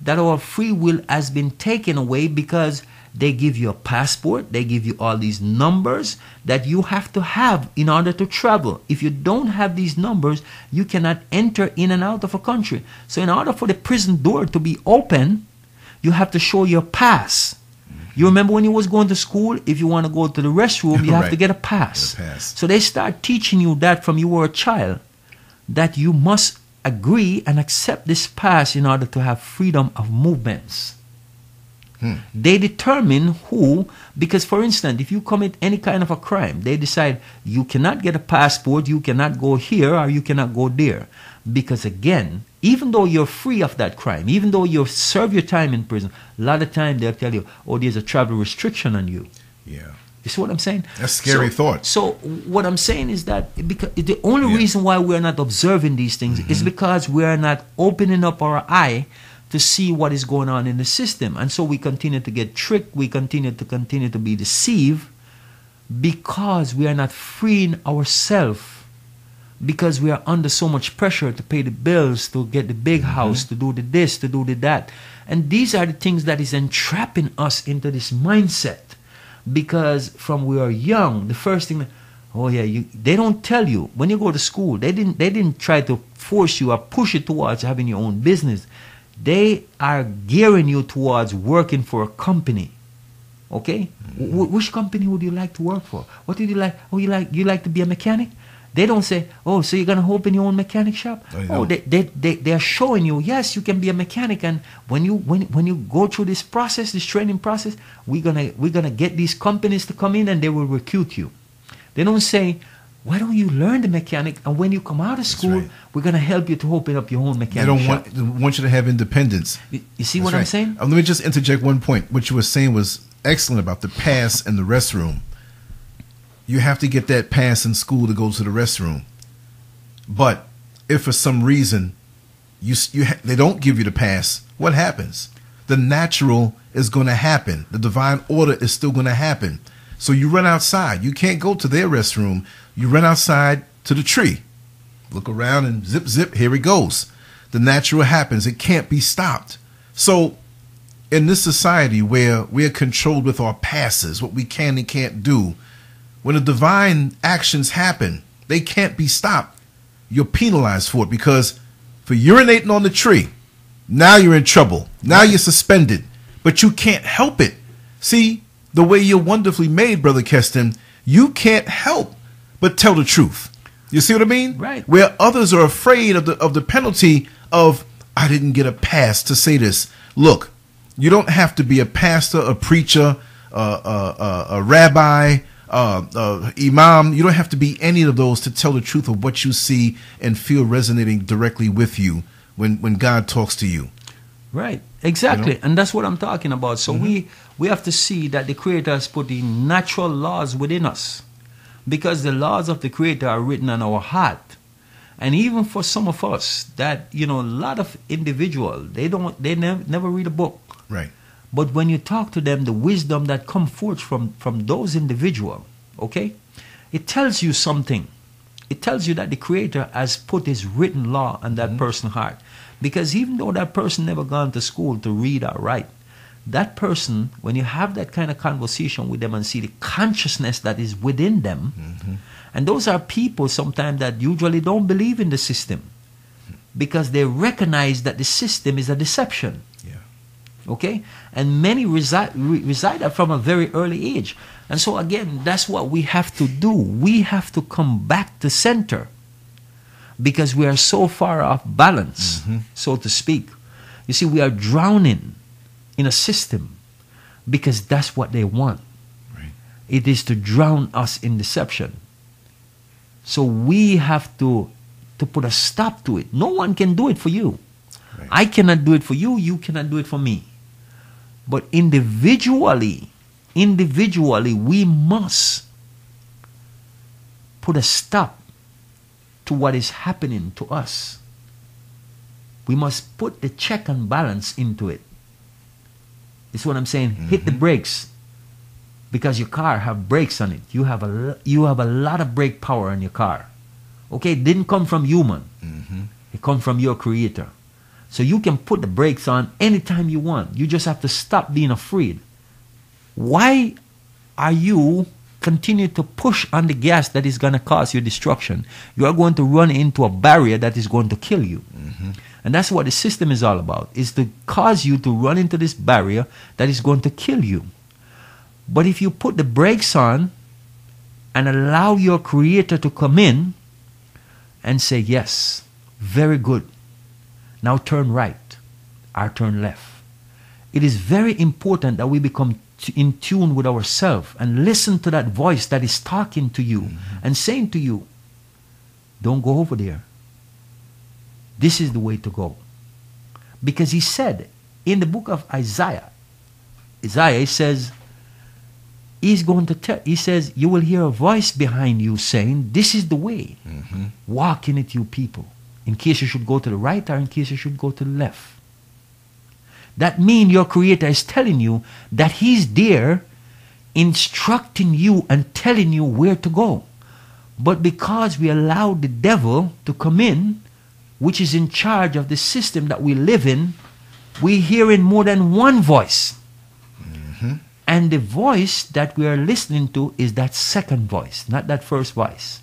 that our free will has been taken away because they give you a passport, they give you all these numbers that you have to have in order to travel. If you don't have these numbers, you cannot enter in and out of a country. So, in order for the prison door to be open, you have to show your pass. You remember when you was going to school, if you want to go to the restroom, you have to get a pass. Get a pass. So they start teaching you that from you were a child, that you must agree and accept this pass in order to have freedom of movements. Hmm. They determine who, because for instance, if you commit any kind of a crime, they decide you cannot get a passport, you cannot go here, or you cannot go there. Because again, even though you're free of that crime, even though you serve your time in prison, a lot of time they'll tell you, oh, there's a travel restriction on you. Yeah. You see what I'm saying? That's a scary so, thought. So what I'm saying is that because the only Yeah. reason why we're not observing these things mm-hmm. is because we are not opening up our eye to see what is going on in the system, and so we continue to get tricked. We continue to continue to be deceived because we are not freeing ourselves because we are under so much pressure to pay the bills, to get the big mm-hmm. house, to do the this, to do the that. And these are the things that is entrapping us into this mindset. Because from we are young, the first thing oh yeah, you they don't tell you when you go to school, they didn't they didn't try to force you or push you towards having your own business. They are gearing you towards working for a company. Okay? Mm-hmm. Wh- which company would you like to work for? What did you like? Oh, you like you like to be a mechanic? They don't say, "Oh, so you're gonna open your own mechanic shop?" Oh, no, oh, they, they they they are showing you, yes, you can be a mechanic, and when you when when you go through this process, this training process, we're gonna we're gonna get these companies to come in and they will recruit you. They don't say, why don't you learn the mechanic and when you come out of school, right. we're going to help you to open up your own mechanic They don't shop. want they want you to have independence. You, you see That's what I'm saying? Uh, let me just interject one point. What you were saying was excellent about the pass and the restroom. You have to get that pass in school to go to the restroom. But if for some reason you you ha- they don't give you the pass, what happens? The natural is going to happen. The divine order is still going to happen. So you run outside. You can't go to their restroom. You run outside to the tree. Look around and zip zip, here it goes. The natural happens. It can't be stopped. So in this society where we're controlled with our passes, what we can and can't do, when the divine actions happen, they can't be stopped. You're penalized for it because for urinating on the tree, now you're in trouble. Now you're suspended, but you can't help it. See, the way you're wonderfully made, Brother Keston, you can't help but tell the truth. You see what I mean? Right. Where others are afraid of the of the penalty of I didn't get a pass to say this. Look, you don't have to be a pastor, a preacher, uh, uh, uh, a rabbi, uh, uh, imam. You don't have to be any of those to tell the truth of what you see and feel resonating directly with you when when God talks to you. Right. Exactly. You know? And that's what I'm talking about. So we we have to see that the creator has put the natural laws within us. Because the laws of the creator are written on our heart. And even for some of us that, you know, a lot of individual, they don't they nev- never read a book. Right. But when you talk to them, the wisdom that come forth from, from those individual, okay, it tells you something. It tells you that the Creator has put His written law on that mm-hmm. person's heart. Because even though that person never gone to school to read or write, that person, when you have that kind of conversation with them and see the consciousness that is within them, mm-hmm. and those are people sometimes that usually don't believe in the system because they recognize that the system is a deception. Yeah. okay? And many reside re- reside from a very early age. And so again that's what we have to do. We have to come back to center because we are so far off balance mm-hmm. so to speak. You see we are drowning in a system because that's what they want Right. it is to drown us in deception so we have to to put a stop to it no one can do it for you Right. I cannot do it for you, you cannot do it for me. But individually, individually, we must put a stop to what is happening to us. We must put the check and balance into it. It's what I'm saying. Hit the mm-hmm. brakes because your car have brakes on it. You have a you have a lot of brake power on your car. Okay, it didn't come from human. Mm-hmm. It come from your creator. So you can put the brakes on anytime you want. You just have to stop being afraid. Why are you continue to push on the gas that is going to cause your destruction? You are going to run into a barrier that is going to kill you. Mm-hmm. And that's what the system is all about, is to cause you to run into this barrier that is going to kill you. But if you put the brakes on and allow your creator to come in and say, Yes, very good. Now turn right or turn left. It is very important that we become in tune with ourselves and listen to that voice that is talking to you mm-hmm. and saying to you, Don't go over there. This is the way to go. Because he said in the book of Isaiah, Isaiah, he says, He's going to tell, he says, You will hear a voice behind you saying, This is the way. Mm-hmm. Walk in it, you people. In case you should go to the right or in case you should go to the left. That means your creator is telling you that he's there instructing you and telling you where to go. But because we allow the devil to come in, which is in charge of the system that we live in, we hear in more than one voice. Mm-hmm. And the voice that we are listening to is that second voice, not that first voice.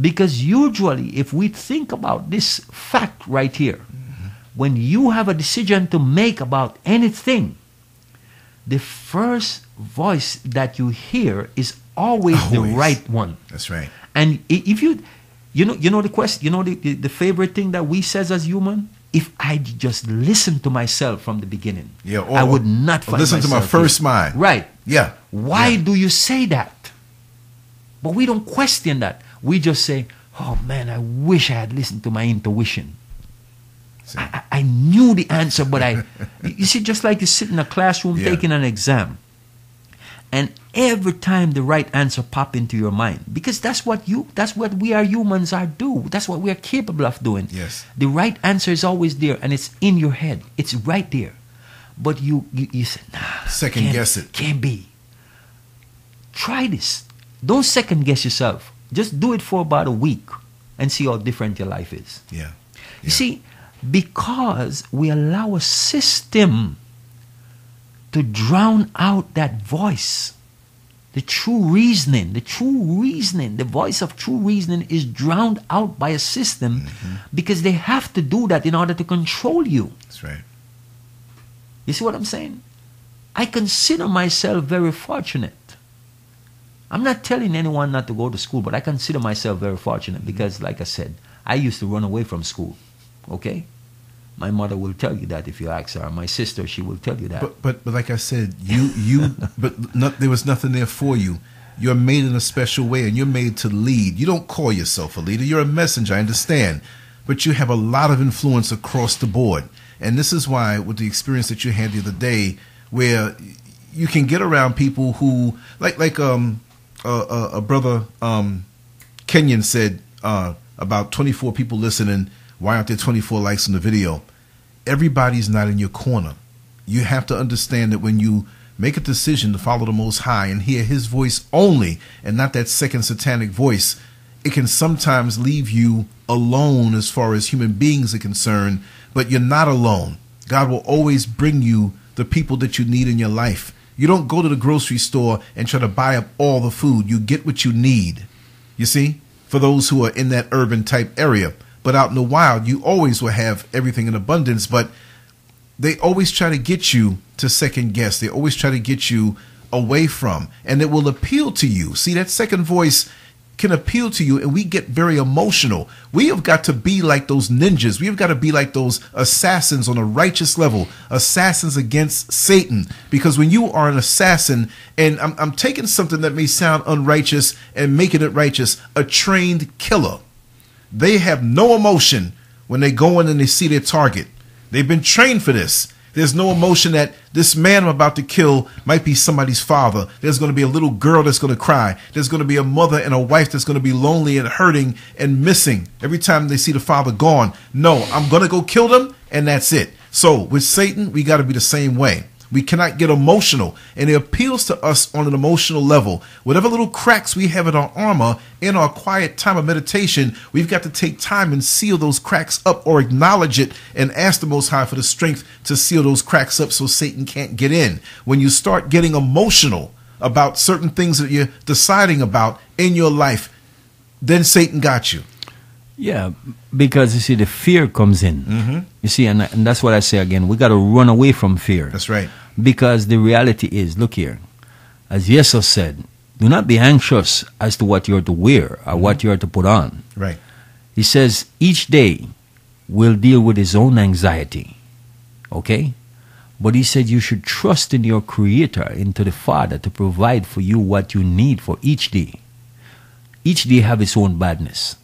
Because usually, if we think about this fact right here, mm-hmm. when you have a decision to make about anything, the first voice that you hear is always, the right one. That's right. And if you, you know, you know the question, you know the, the, the favorite thing that we says as human. If I just listen to myself from the beginning, Yeah, or- I would not find listen to my first mind. Right. Yeah. Why Yeah. do you say that? But we don't question that. We just say, oh man, I wish I had listened to my intuition. I, I- I knew the answer, but I, you see, just like you sit in a classroom Yeah. taking an exam, and every time the right answer pop into your mind, because that's what you, that's what we are humans are do. That's what we are capable of doing. Yes. The right answer is always there, and it's in your head. It's right there, but you, you, you say, nah, Second guess it. Can't be. Try this. Don't second guess yourself. Just do it for about a week and see how different your life is. Yeah. You see, because we allow a system to drown out that voice, the true reasoning, the true reasoning, the voice of true reasoning is drowned out by a system mm-hmm. because they have to do that in order to control you. That's right. You see what I'm saying? I consider myself very fortunate. I'm not telling anyone not to go to school, but I consider myself very fortunate because, mm-hmm. like I said, I used to run away from school. Okay? My mother will tell you that if you ask her. My sister, she will tell you that. But but but like I said, you you but not, there was nothing there for you. You're made in a special way, and you're made to lead. You don't call yourself a leader. You're a messenger. I understand, but you have a lot of influence across the board, and this is why, with the experience that you had the other day, where you can get around people who like like um a, a, a brother um Kenyon said uh, about 24 people listening. Why aren't there 24 likes on the video? Everybody's not in your corner. You have to understand that when you make a decision to follow the Most High and hear His voice only and not that second satanic voice, it can sometimes leave you alone as far as human beings are concerned, but you're not alone. God will always bring you the people that you need in your life. You don't go to the grocery store and try to buy up all the food. You get what you need. You see, for those who are in that urban type area. But out in the wild, you always will have everything in abundance. But they always try to get you to second guess. They always try to get you away from, and it will appeal to you. See, that second voice can appeal to you, and we get very emotional. We have got to be like those ninjas. We have got to be like those assassins on a righteous level, assassins against Satan. Because when you are an assassin, and I'm, I'm taking something that may sound unrighteous and making it righteous, a trained killer. They have no emotion when they go in and they see their target. They've been trained for this. There's no emotion that this man I'm about to kill might be somebody's father. There's going to be a little girl that's going to cry. There's going to be a mother and a wife that's going to be lonely and hurting and missing every time they see the father gone. No, I'm going to go kill them and that's it. So with Satan, we got to be the same way. We cannot get emotional, and it appeals to us on an emotional level. Whatever little cracks we have in our armor, in our quiet time of meditation, we've got to take time and seal those cracks up or acknowledge it and ask the Most High for the strength to seal those cracks up so Satan can't get in. When you start getting emotional about certain things that you're deciding about in your life, then Satan got you. Yeah, because you see, the fear comes in. Mm-hmm. You see, and, and that's what I say again. We got to run away from fear. That's right. Because the reality is, look here, as Jesus said, do not be anxious as to what you're to wear or mm-hmm. what you're to put on. Right. He says each day will deal with his own anxiety. Okay? But he said you should trust in your Creator, into the Father, to provide for you what you need for each day. Each day have its own badness.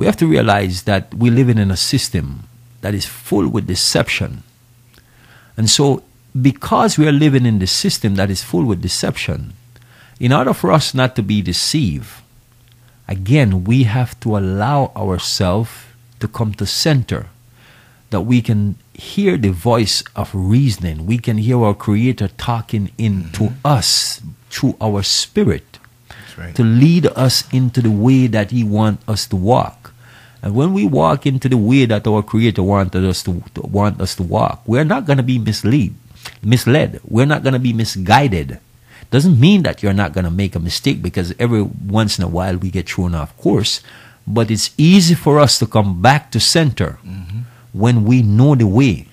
We have to realize that we live in a system that is full with deception. And so, because we are living in the system that is full with deception, in order for us not to be deceived, again, we have to allow ourselves to come to center, that we can hear the voice of reasoning. We can hear our Creator talking into mm-hmm. us through our spirit right. to lead us into the way that He wants us to walk. And when we walk into the way that our Creator wanted us to, to want us to walk, we're not going to be misled. Misled. We're not going to be misguided. Doesn't mean that you're not going to make a mistake because every once in a while we get thrown off course. But it's easy for us to come back to center mm-hmm. when we know the way.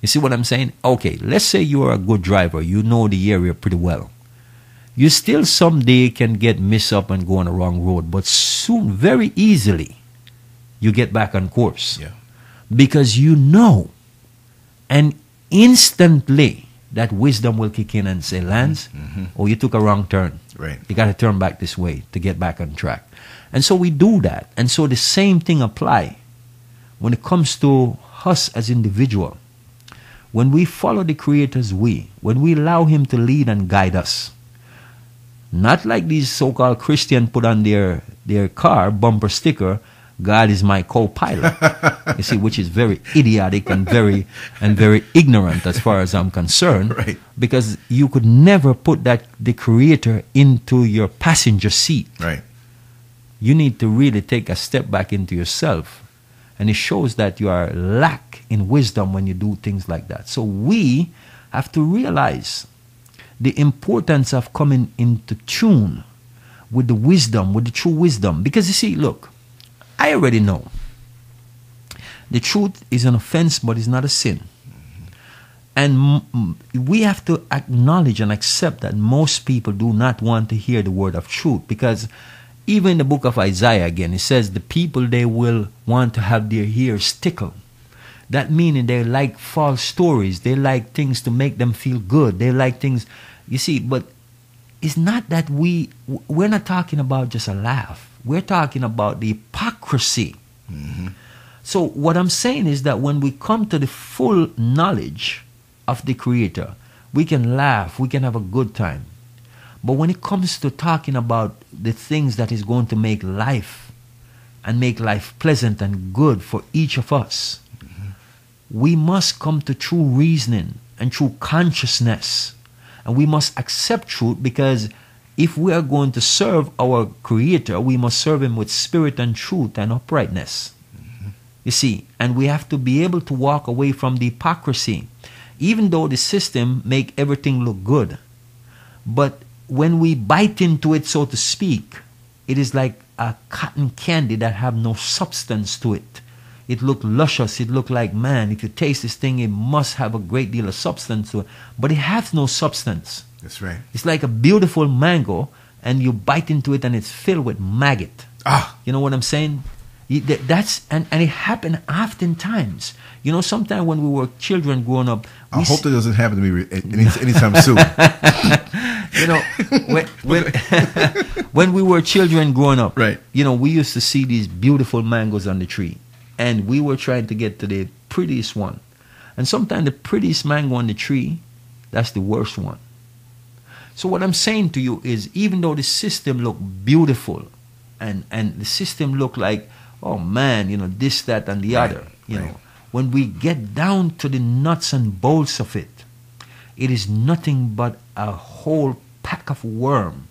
You see what I'm saying? Okay, let's say you are a good driver. You know the area pretty well you still someday can get messed up and go on the wrong road, but soon, very easily, you get back on course. Yeah. Because you know, and instantly, that wisdom will kick in and say, Lance, mm-hmm. Mm-hmm. oh, you took a wrong turn. Right. You got to turn back this way to get back on track. And so we do that. And so the same thing apply when it comes to us as individual. When we follow the creator's way, when we allow him to lead and guide us, not like these so-called Christian put on their their car bumper sticker, God is my co-pilot. you see, which is very idiotic and very and very ignorant as far as I'm concerned. Right. Because you could never put that the creator into your passenger seat. Right. You need to really take a step back into yourself. And it shows that you are lack in wisdom when you do things like that. So we have to realize the importance of coming into tune with the wisdom, with the true wisdom. Because you see, look, I already know the truth is an offense, but it's not a sin. And we have to acknowledge and accept that most people do not want to hear the word of truth because even in the book of Isaiah again, it says the people they will want to have their ears tickled. That meaning they like false stories. They like things to make them feel good. They like things, you see, but it's not that we, we're not talking about just a laugh. We're talking about the hypocrisy. So what I'm saying is that when we come to the full knowledge of the Creator, we can laugh, we can have a good time. But when it comes to talking about the things that is going to make life and make life pleasant and good for each of us, we must come to true reasoning and true consciousness. And we must accept truth because if we are going to serve our Creator, we must serve Him with spirit and truth and uprightness. Mm-hmm. You see, and we have to be able to walk away from the hypocrisy, even though the system make everything look good. But when we bite into it, so to speak, it is like a cotton candy that have no substance to it. It look luscious. It look like man. If you taste this thing, it must have a great deal of substance to it, but it has no substance. That's right. It's like a beautiful mango, and you bite into it, and it's filled with maggot. Ah, You know what I'm saying? That's and, and it happened oftentimes. You know, sometimes when we were children growing up, I hope that doesn't happen to me any, anytime soon. you know when when, when we were children growing up, Right. You know, we used to see these beautiful mangoes on the tree, and we were trying to get to the prettiest one. And sometimes the prettiest mango on the tree, that's the worst one. So what I'm saying to you is, even though the system look beautiful, and and the system look like, oh man, you know this, that, and the Right, other, you right. know, when we get down to the nuts and bolts of it, it is nothing but a whole pack of worm.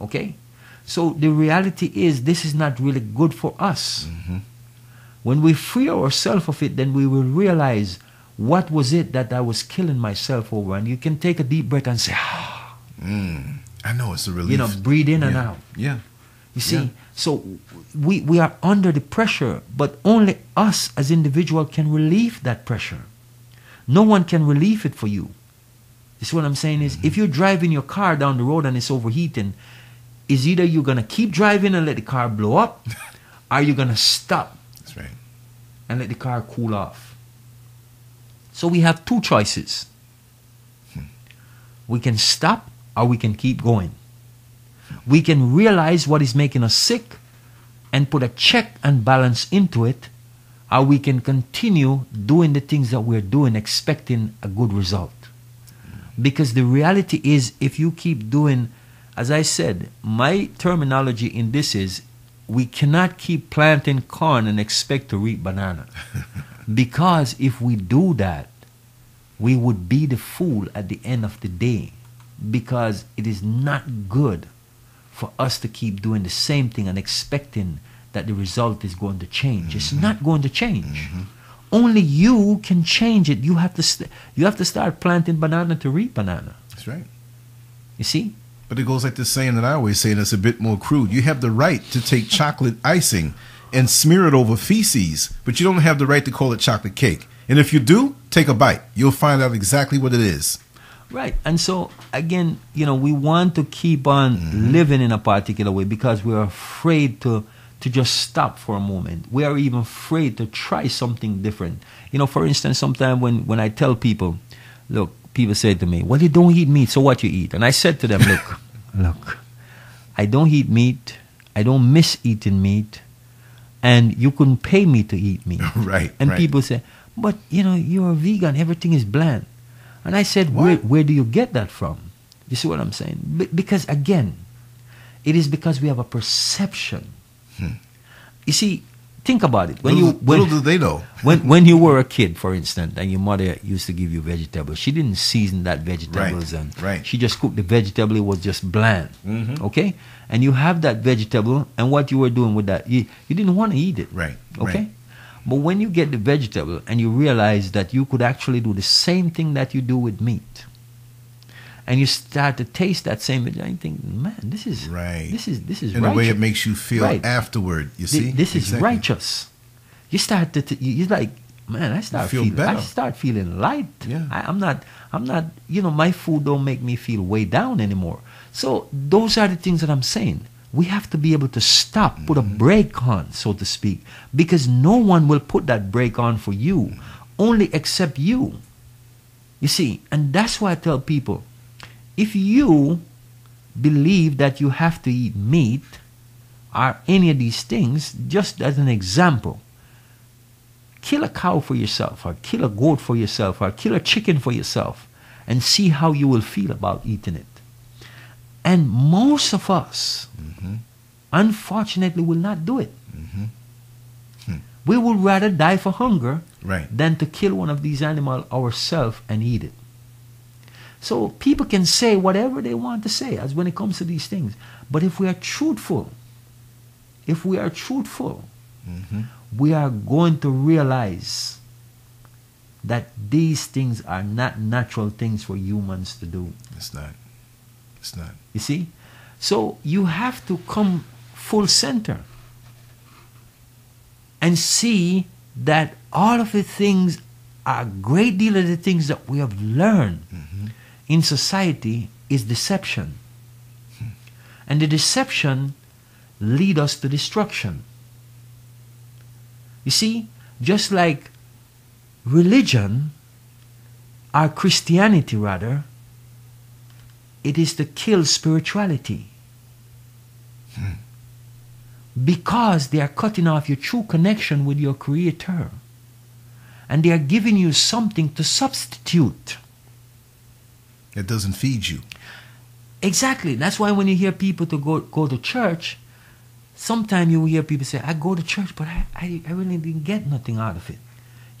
Okay? So the reality is this is not really good for us. Mm-hmm. When we free ourselves of it, then we will realize what was it that I was killing myself over. And you can take a deep breath and say, ah, Mm, I know it's a relief. you know, breathe in and out. Yeah. You see, Yeah. so we, we are under the pressure, but only us as individual can relieve that pressure. No one can relieve it for you. You see what I'm saying is, if you're driving your car down the road and it's overheating, is either you're gonna keep driving and let the car blow up, or you're gonna stop That's right. and let the car cool off. So we have two choices. Hmm. We can stop or we can keep going. We can realize what is making us sick and put a check and balance into it, or we can continue doing the things that we're doing expecting a good result. Because the reality is, if you keep doing, as I said, my terminology in this is we cannot keep planting corn and expect to reap banana. because if we do that, we would be the fool at the end of the day. Because it is not good for us to keep doing the same thing and expecting that the result is going to change. It's mm-hmm. not going to change. Mm-hmm. Only you can change it. You have to st- you have to start planting banana to reap banana. That's right. You see? But it goes like this saying that I always say, and it's a bit more crude. You have the right to take chocolate icing and smear it over feces, but you don't have the right to call it chocolate cake. And if you do, take a bite. You'll find out exactly what it is. Right. And so again, you know, we want to keep on mm-hmm. living in a particular way because we're afraid to to just stop for a moment. We are even afraid to try something different. You know, for instance, sometimes when when I tell people, look, people say to me, "Well, you don't eat meat, so what you eat?" And I said to them, "Look, look, I don't eat meat. I don't miss eating meat, and you couldn't pay me to eat meat." Right, And right. people say, "But you know, you're a vegan. Everything is bland." And I said, "Where where do you get that from?" You see what I'm saying? Be- because again, it is because we have a perception. Hmm. You see, think about it. When little, you when, little do they know. when when you were a kid, for instance, and your mother used to give you vegetables, she didn't season that vegetables, Right, and right. she just cooked the vegetable. It was just bland, Mhm. okay. And you have that vegetable, and what you were doing with that, you, you didn't want to eat it, Right, Okay. right. But when you get the vegetable and you realize that you could actually do the same thing that you do with meat, and you start to taste that same, vegetable, you think, man, this is Right. This is this is In a way, it makes you feel Right. afterward. You see, this is Exactly. righteous. You start to, t- you- you're like, man, I start feel feeling, I start feeling light. Yeah. I, I'm not, I'm not, you know, my food don't make me feel way down anymore. So those are the things that I'm saying. We have to be able to stop, put a Mm-hmm. brake on, so to speak, because no one will put that brake on for you, only except you. You see, and that's why I tell people, if you believe that you have to eat meat or any of these things, just as an example, kill a cow for yourself, or kill a goat for yourself, or kill a chicken for yourself, and see how you will feel about eating it. And most of us, mm-hmm. unfortunately, will not do it. Mm-hmm. Hmm. We would rather die for hunger Right. than to kill one of these animals ourselves and eat it. So people can say whatever they want to say as when it comes to these things. But if we are truthful, if we are truthful, Mhm. we are going to realize that these things are not natural things for humans to do. It's not. It's not. You see? So you have to come full center and see that all of the things, are a great deal of the things that we have learned in society is deception. And the deception lead us to destruction. You see, just like religion, or Christianity rather, it is to kill spirituality. Because they are cutting off your true connection with your Creator. And they are giving you something to substitute. It doesn't feed you. Exactly. That's why when you hear people to go go to church, sometimes you will hear people say, "I go to church, but I, I, I really didn't get nothing out of it."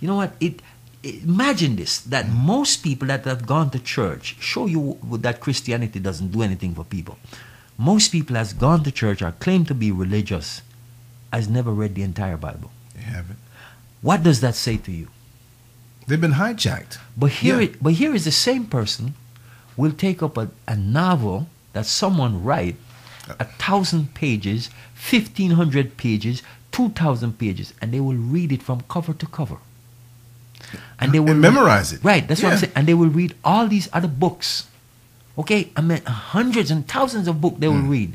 You know what? It, it- imagine this: that most people that have gone to church show you that Christianity doesn't do anything for people. Most people has gone to church or claim to be religious, has never read the entire Bible. They haven't. What does that say to you? They've been hijacked. But here, Yeah. it, but here is the same person will take up a, a novel that someone write, a thousand pages, fifteen hundred pages, two thousand pages, and they will read it from cover to cover. And they will And memorize it. Right, that's what I'm saying. And they will read all these other books. Okay, I mean hundreds and thousands of books they will Hmm. read.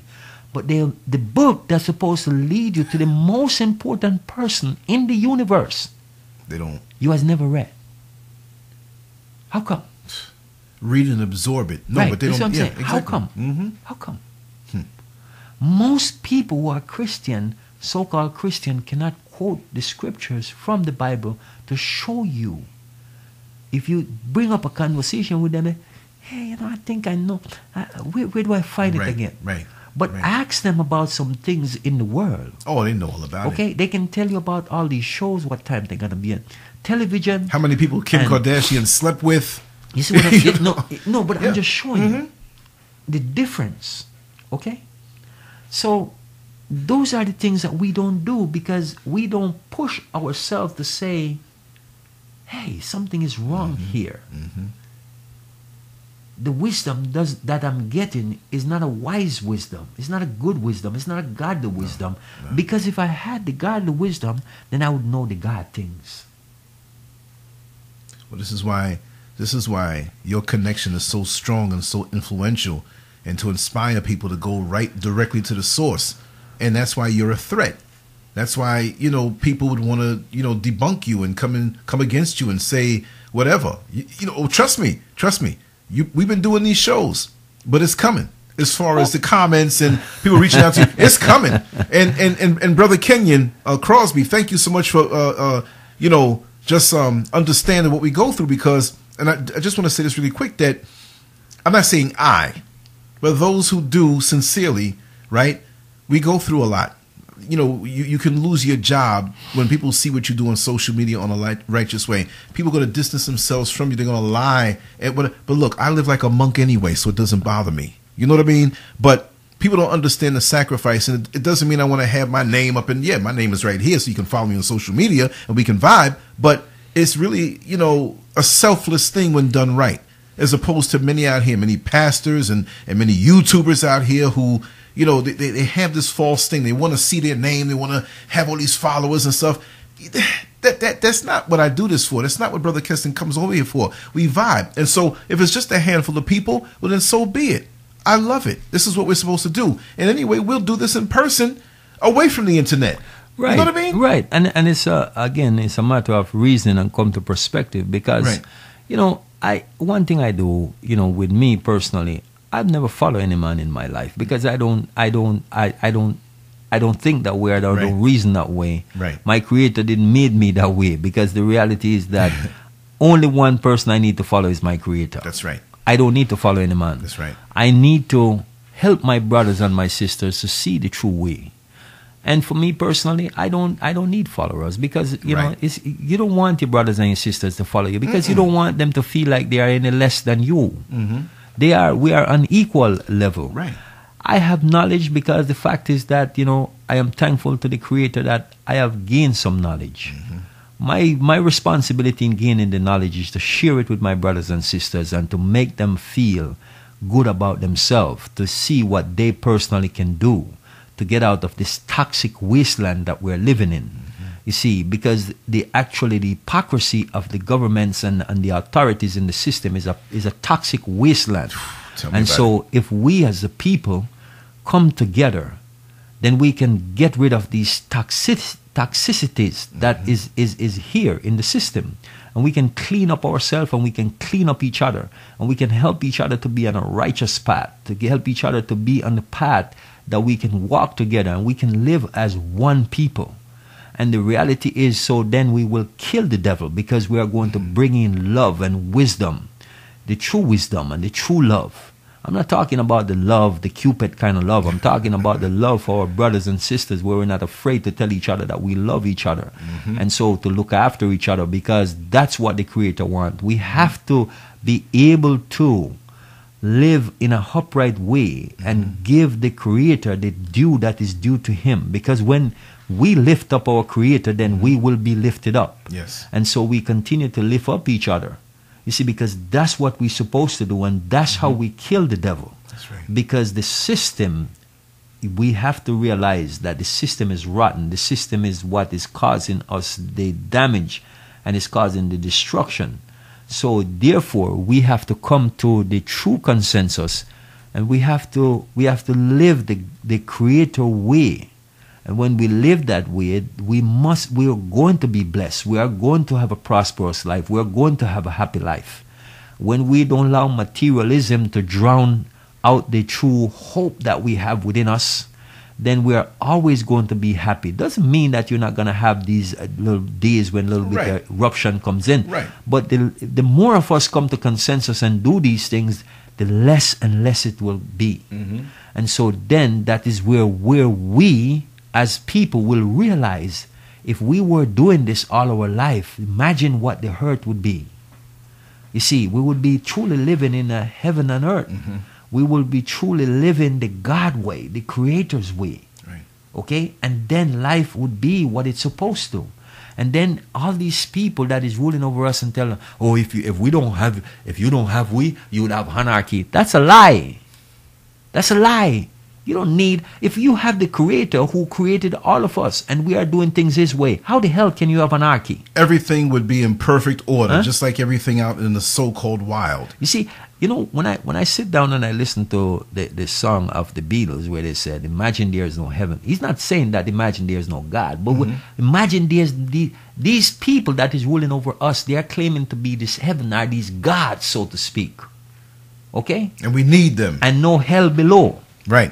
But they the book that's supposed to lead you to the most important person in the universe, They don't you has never read. How come? Read and absorb it. No, right. but they that's don't. yeah, saying. How exactly. come? hmm How come? Most people who are Christian, so-called Christian, cannot quote the scriptures from the Bible to show you. If you bring up a conversation with them, hey, you know, I think I know. Uh, where, where do I find Right, it again? right, But right. ask them about some things in the world. Oh, they know all about it. Okay, they can tell you about all these shows, what time they're gonna be in television. How many people Kim Kardashian slept with? You see what I'm You no, no, but Yeah. I'm just showing you Mhm. the difference. Okay? So those are the things that we don't do because we don't push ourselves to say, hey, something is wrong Mm-hmm. here. The wisdom does that I'm getting is not a wise wisdom. It's not a good wisdom. It's not a godly wisdom. Because if I had the godly wisdom, then I would know the God things. Well, this is why this is why your connection is so strong and so influential, and to inspire people to go right directly to the source, and that's why you're a threat. That's why you know people would want to you know debunk you and come in come against you and say, whatever. You, you know, trust me, trust me. You, we've been doing these shows, but it's coming. As far as the comments and people reaching out to you, it's coming. And and and, and brother Kenyon uh, Crosby, thank you so much for uh, uh, you know just um, understanding what we go through because. And I, I just want to say this really quick that I'm not saying I, but those who do sincerely, right? We go through a lot. You know, you, you can lose your job when people see what you do on social media on a light, righteous way. People going to distance themselves from you. They're going to lie. And, but, but look, I live like a monk anyway, so it doesn't bother me. You know what I mean? But people don't understand the sacrifice, and it, it doesn't mean I want to have my name up. And yeah, my name is right here, so you can follow me on social media and we can vibe. But it's really, you know, a selfless thing when done right as opposed to many out here, many pastors and, and many YouTubers out here who, you know, they, they have this false thing. They want to see their name. They want to have all these followers and stuff. That, that that's not what I do this for. That's not what Brother Keston comes over here for. We vibe. And so if it's just a handful of people, well then so be it. I love it. This is what we're supposed to do. And anyway, we'll do this in person away from the internet. Right. You know what I mean? Right. And and it's a, again it's a matter of reason and come to perspective because Right. you know, I one thing I do, you know, with me personally, I've never followed any man in my life because I don't I don't I, I don't I don't think that way I Right. don't reason that way. Right. My creator didn't made me that way because the reality is that only one person I need to follow is my creator. That's right. I don't need to follow any man. That's right. I need to help my brothers and my sisters to see the true way. And for me personally, I don't I don't need followers because you know it's you don't want your brothers and your sisters to follow you because you don't want them to feel like they are any less than you. Mm-hmm. They are we are on equal level. Right. I have knowledge because the fact is that you know I am thankful to the Creator that I have gained some knowledge. Mm-hmm. My my responsibility in gaining the knowledge is to share it with my brothers and sisters and to make them feel good about themselves, to see what they personally can do to get out of this toxic wasteland that we're living in. You see, because the actually the hypocrisy of the governments and, and the authorities in the system is a is a toxic wasteland. And so if we as a people come together, then we can get rid of these toxic, toxicities that is, is, is here in the system. And we can clean up ourselves and we can clean up each other. And we can help each other to be on a righteous path, to help each other to be on the path that we can walk together and we can live as one people. And the reality is, so then we will kill the devil because we are going to bring in love and wisdom, the true wisdom and the true love. I'm not talking about the love, the Cupid kind of love. I'm talking about the love for our brothers and sisters where we're not afraid to tell each other that we love each other. Mm-hmm. And so to look after each other because that's what the Creator wants. We have to be able to live in a upright way and mm-hmm. give the creator the due that is due to him. Because when we lift up our creator then we mm-hmm. will be lifted up. Yes. and so we continue to lift up each other. You see because that's what we're supposed to do and that's how mm-hmm. we kill the devil. That's right. because the system we have to realize that the system is rotten. The system is what is causing us the damage and is causing the destruction so therefore we have to come to the true consensus and we have to we have to live the, the creator way. And when we live that way we must we are going to be blessed. We are going to have a prosperous life. We are going to have a happy life. When we don't allow materialism to drown out the true hope that we have within us, then we are always going to be happy. Doesn't mean that you're not going to have these uh, little days when a little bit Right. of eruption comes in. Right. But the, the more of us come to consensus and do these things, the less and less it will be. And so then that is where where we as people will realize if we were doing this all our life, imagine what the hurt would be. You see, we would be truly living in a heaven and earth. We will be truly living the God way, the Creator's way. Right. Okay? And then life would be what it's supposed to. And then all these people that is ruling over us and telling, oh, if you if we don't have if you don't have we, you would have anarchy. That's a lie. That's a lie. You don't need, if you have the creator who created all of us and we are doing things his way, how the hell can you have anarchy? Everything would be in perfect order, Huh? just like everything out in the so-called wild. You see, you know, when I when I sit down and I listen to the, the song of the Beatles where they said, Imagine there is no heaven. He's not saying that imagine there is no God, but we- mm-hmm. imagine there's the, these people that is ruling over us, they are claiming to be this heaven are these gods, so to speak. Okay? And we need them. And no hell below. Right.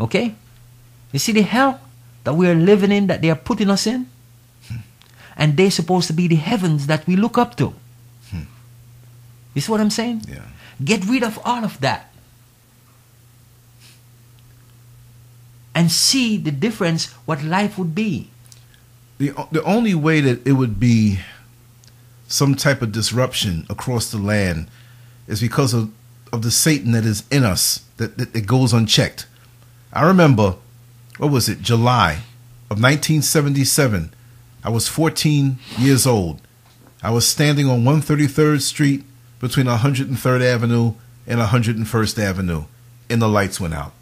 Okay? You see the hell that we are living in, that they are putting us in? Hmm. And they're supposed to be the heavens that we look up to. You see what I'm saying? Yeah. Get rid of all of that. And see the difference what life would be. The the only way that it would be some type of disruption across the land is because of, of the Satan that is in us that, that, that goes unchecked. I remember, what was it, July of 1977. I was 14 years old. I was standing on 133rd Street between 103rd Avenue and 101st Avenue, and the lights went out.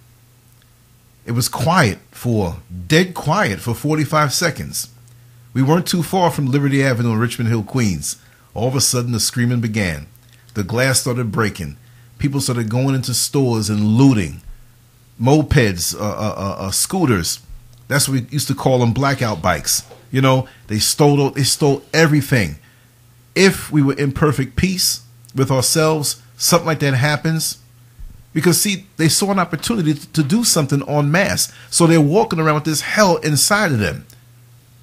It was quiet for, dead quiet for 45 seconds. We weren't too far from Liberty Avenue in Richmond Hill, Queens. All of a sudden, the screaming began. The glass started breaking. People started going into stores and looting. Mopeds, uh, uh, uh, uh, scooters. That's what we used to call them blackout bikes. You know, they stole they stole everything. If we were in perfect peace with ourselves, something like that happens. Because see, they saw an opportunity to do something en masse. So they're walking around with this hell inside of them.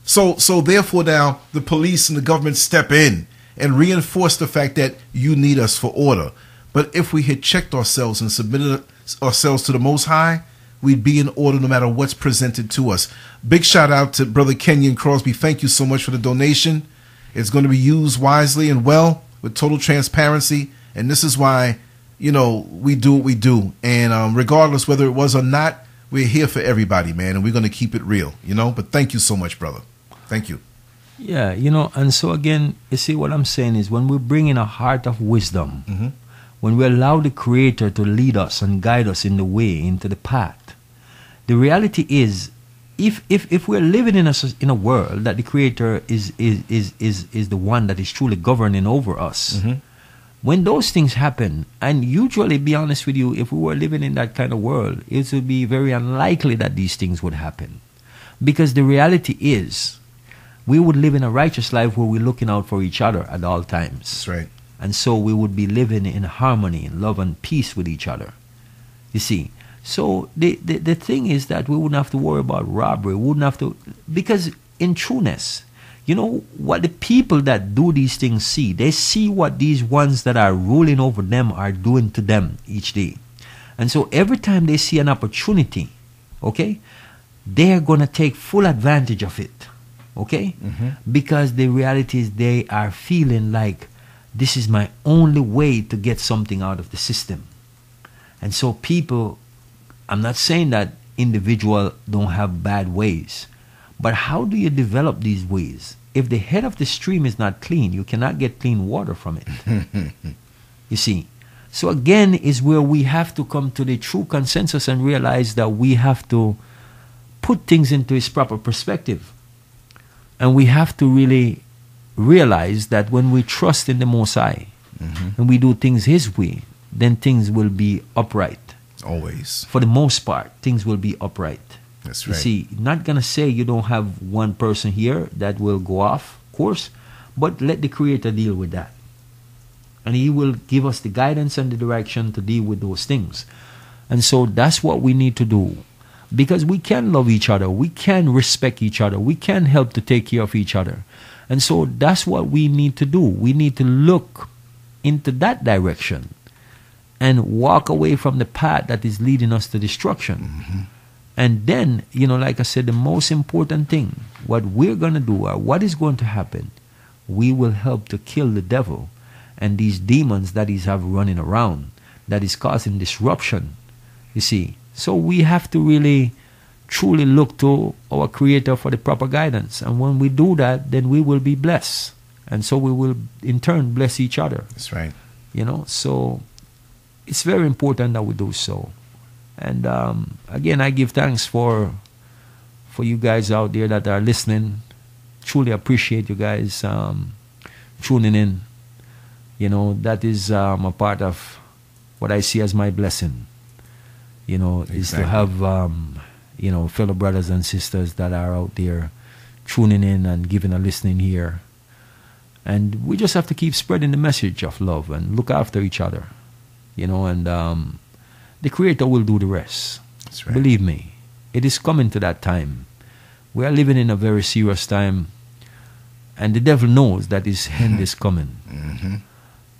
So so therefore now the police and the government step in and reinforce the fact that you need us for order. But if we had checked ourselves and submitted ourselves to the Most High, we'd be in order no matter what's presented to us. Big shout out to Brother Kenyon Crosby. Thank you so much for the donation. It's going to be used wisely and well with total transparency. And this is why, you know, we do what we do. And um, regardless whether it was or not, we're here for everybody, man. And we're going to keep it real, you know. But thank you so much, brother. Thank you. Yeah, you know, and so again, you see what I'm saying is when we bring in a heart of wisdom, Mhm. when we allow the Creator to lead us and guide us in the way, into the path, the reality is, if if, if we're living in a in a world that the Creator is is is is, is the one that is truly governing over us, mm-hmm. when those things happen, and usually, be honest with you, if we were living in that kind of world, it would be very unlikely that these things would happen, because the reality is we would live in a righteous life where we're looking out for each other at all times. That's right. And so we would be living in harmony, in love, and peace with each other. You see? So the, the, the thing is that we wouldn't have to worry about robbery. We wouldn't have to, because in trueness, you know, what the people that do these things see, they see what these ones that are ruling over them are doing to them each day. And so every time they see an opportunity, okay, they're going to take full advantage of it. Okay? Mm-hmm. Because the reality is they are feeling like this is my only way to get something out of the system. And so people, I'm not saying that individual don't have bad ways, but how do you develop these ways? If the head of the stream is not clean, you cannot get clean water from it. you see. So again is where we have to come to the true consensus and realize that we have to put things into its proper perspective. And we have to really realize that when we trust in the Most High mm-hmm. and we do things His way, then things will be upright. Always. For the most part, things will be upright. That's right. You see, not gonna say you don't have one person here that will go off course, but let the Creator deal with that, and He will give us the guidance and the direction to deal with those things. And so that's what we need to do, because we can love each other, we can respect each other, we can help to take care of each other, and so that's what we need to do. We need to look into that direction and walk away from the path that is leading us to destruction. Mm-hmm. And then, you know, like I said, the most important thing, what we're going to do or what is going to happen, we will help to kill the devil and these demons that he's have running around that is causing disruption. You see, so we have to really truly look to our creator for the proper guidance and when we do that then we will be blessed and so we will in turn bless each other That's right. you know so it's very important that we do so And um, again, I give thanks for for you guys out there that are listening. Truly appreciate you guys um, tuning in. You know, that is um, a part of what I see as my blessing. You know, is to have um, you know fellow brothers and sisters that are out there tuning in and giving a listening here. And we just have to keep spreading the message of love and look after each other. You know, and um, the Creator will do the rest. That's right. Believe me, it is coming to that time. We are living in a very serious time, and the devil knows that his end is coming. hmm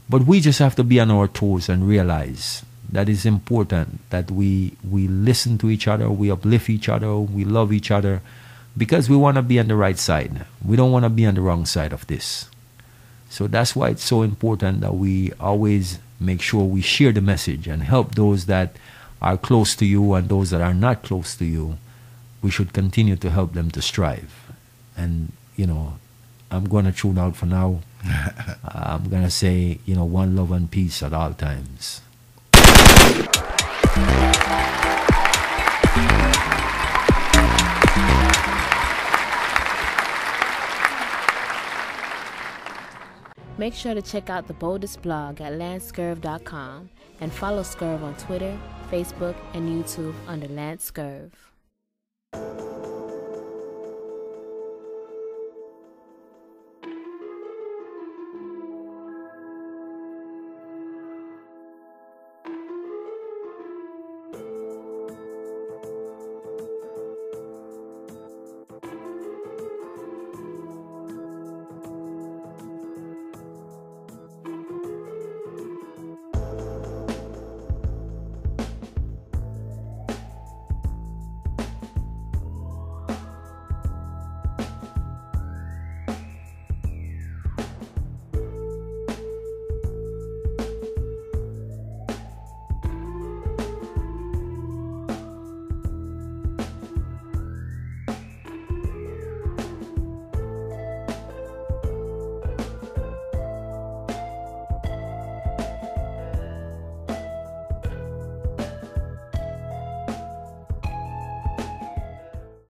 But we just have to be on our toes and realize that it's important that we we listen to each other, we uplift each other, we love each other, because we want to be on the right side. We don't want to be on the wrong side of this. So that's why it's so important that we always make sure we share the message and help those that are close to you and those that are not close to you. We should continue to help them to strive. And, you know, I'm going to tune out for now. I'm going to say, you know, one love and peace at all times. Make sure to check out the boldest blog at lancescurv.com and follow Scurv on Twitter, Facebook, and YouTube under Lance Scurv.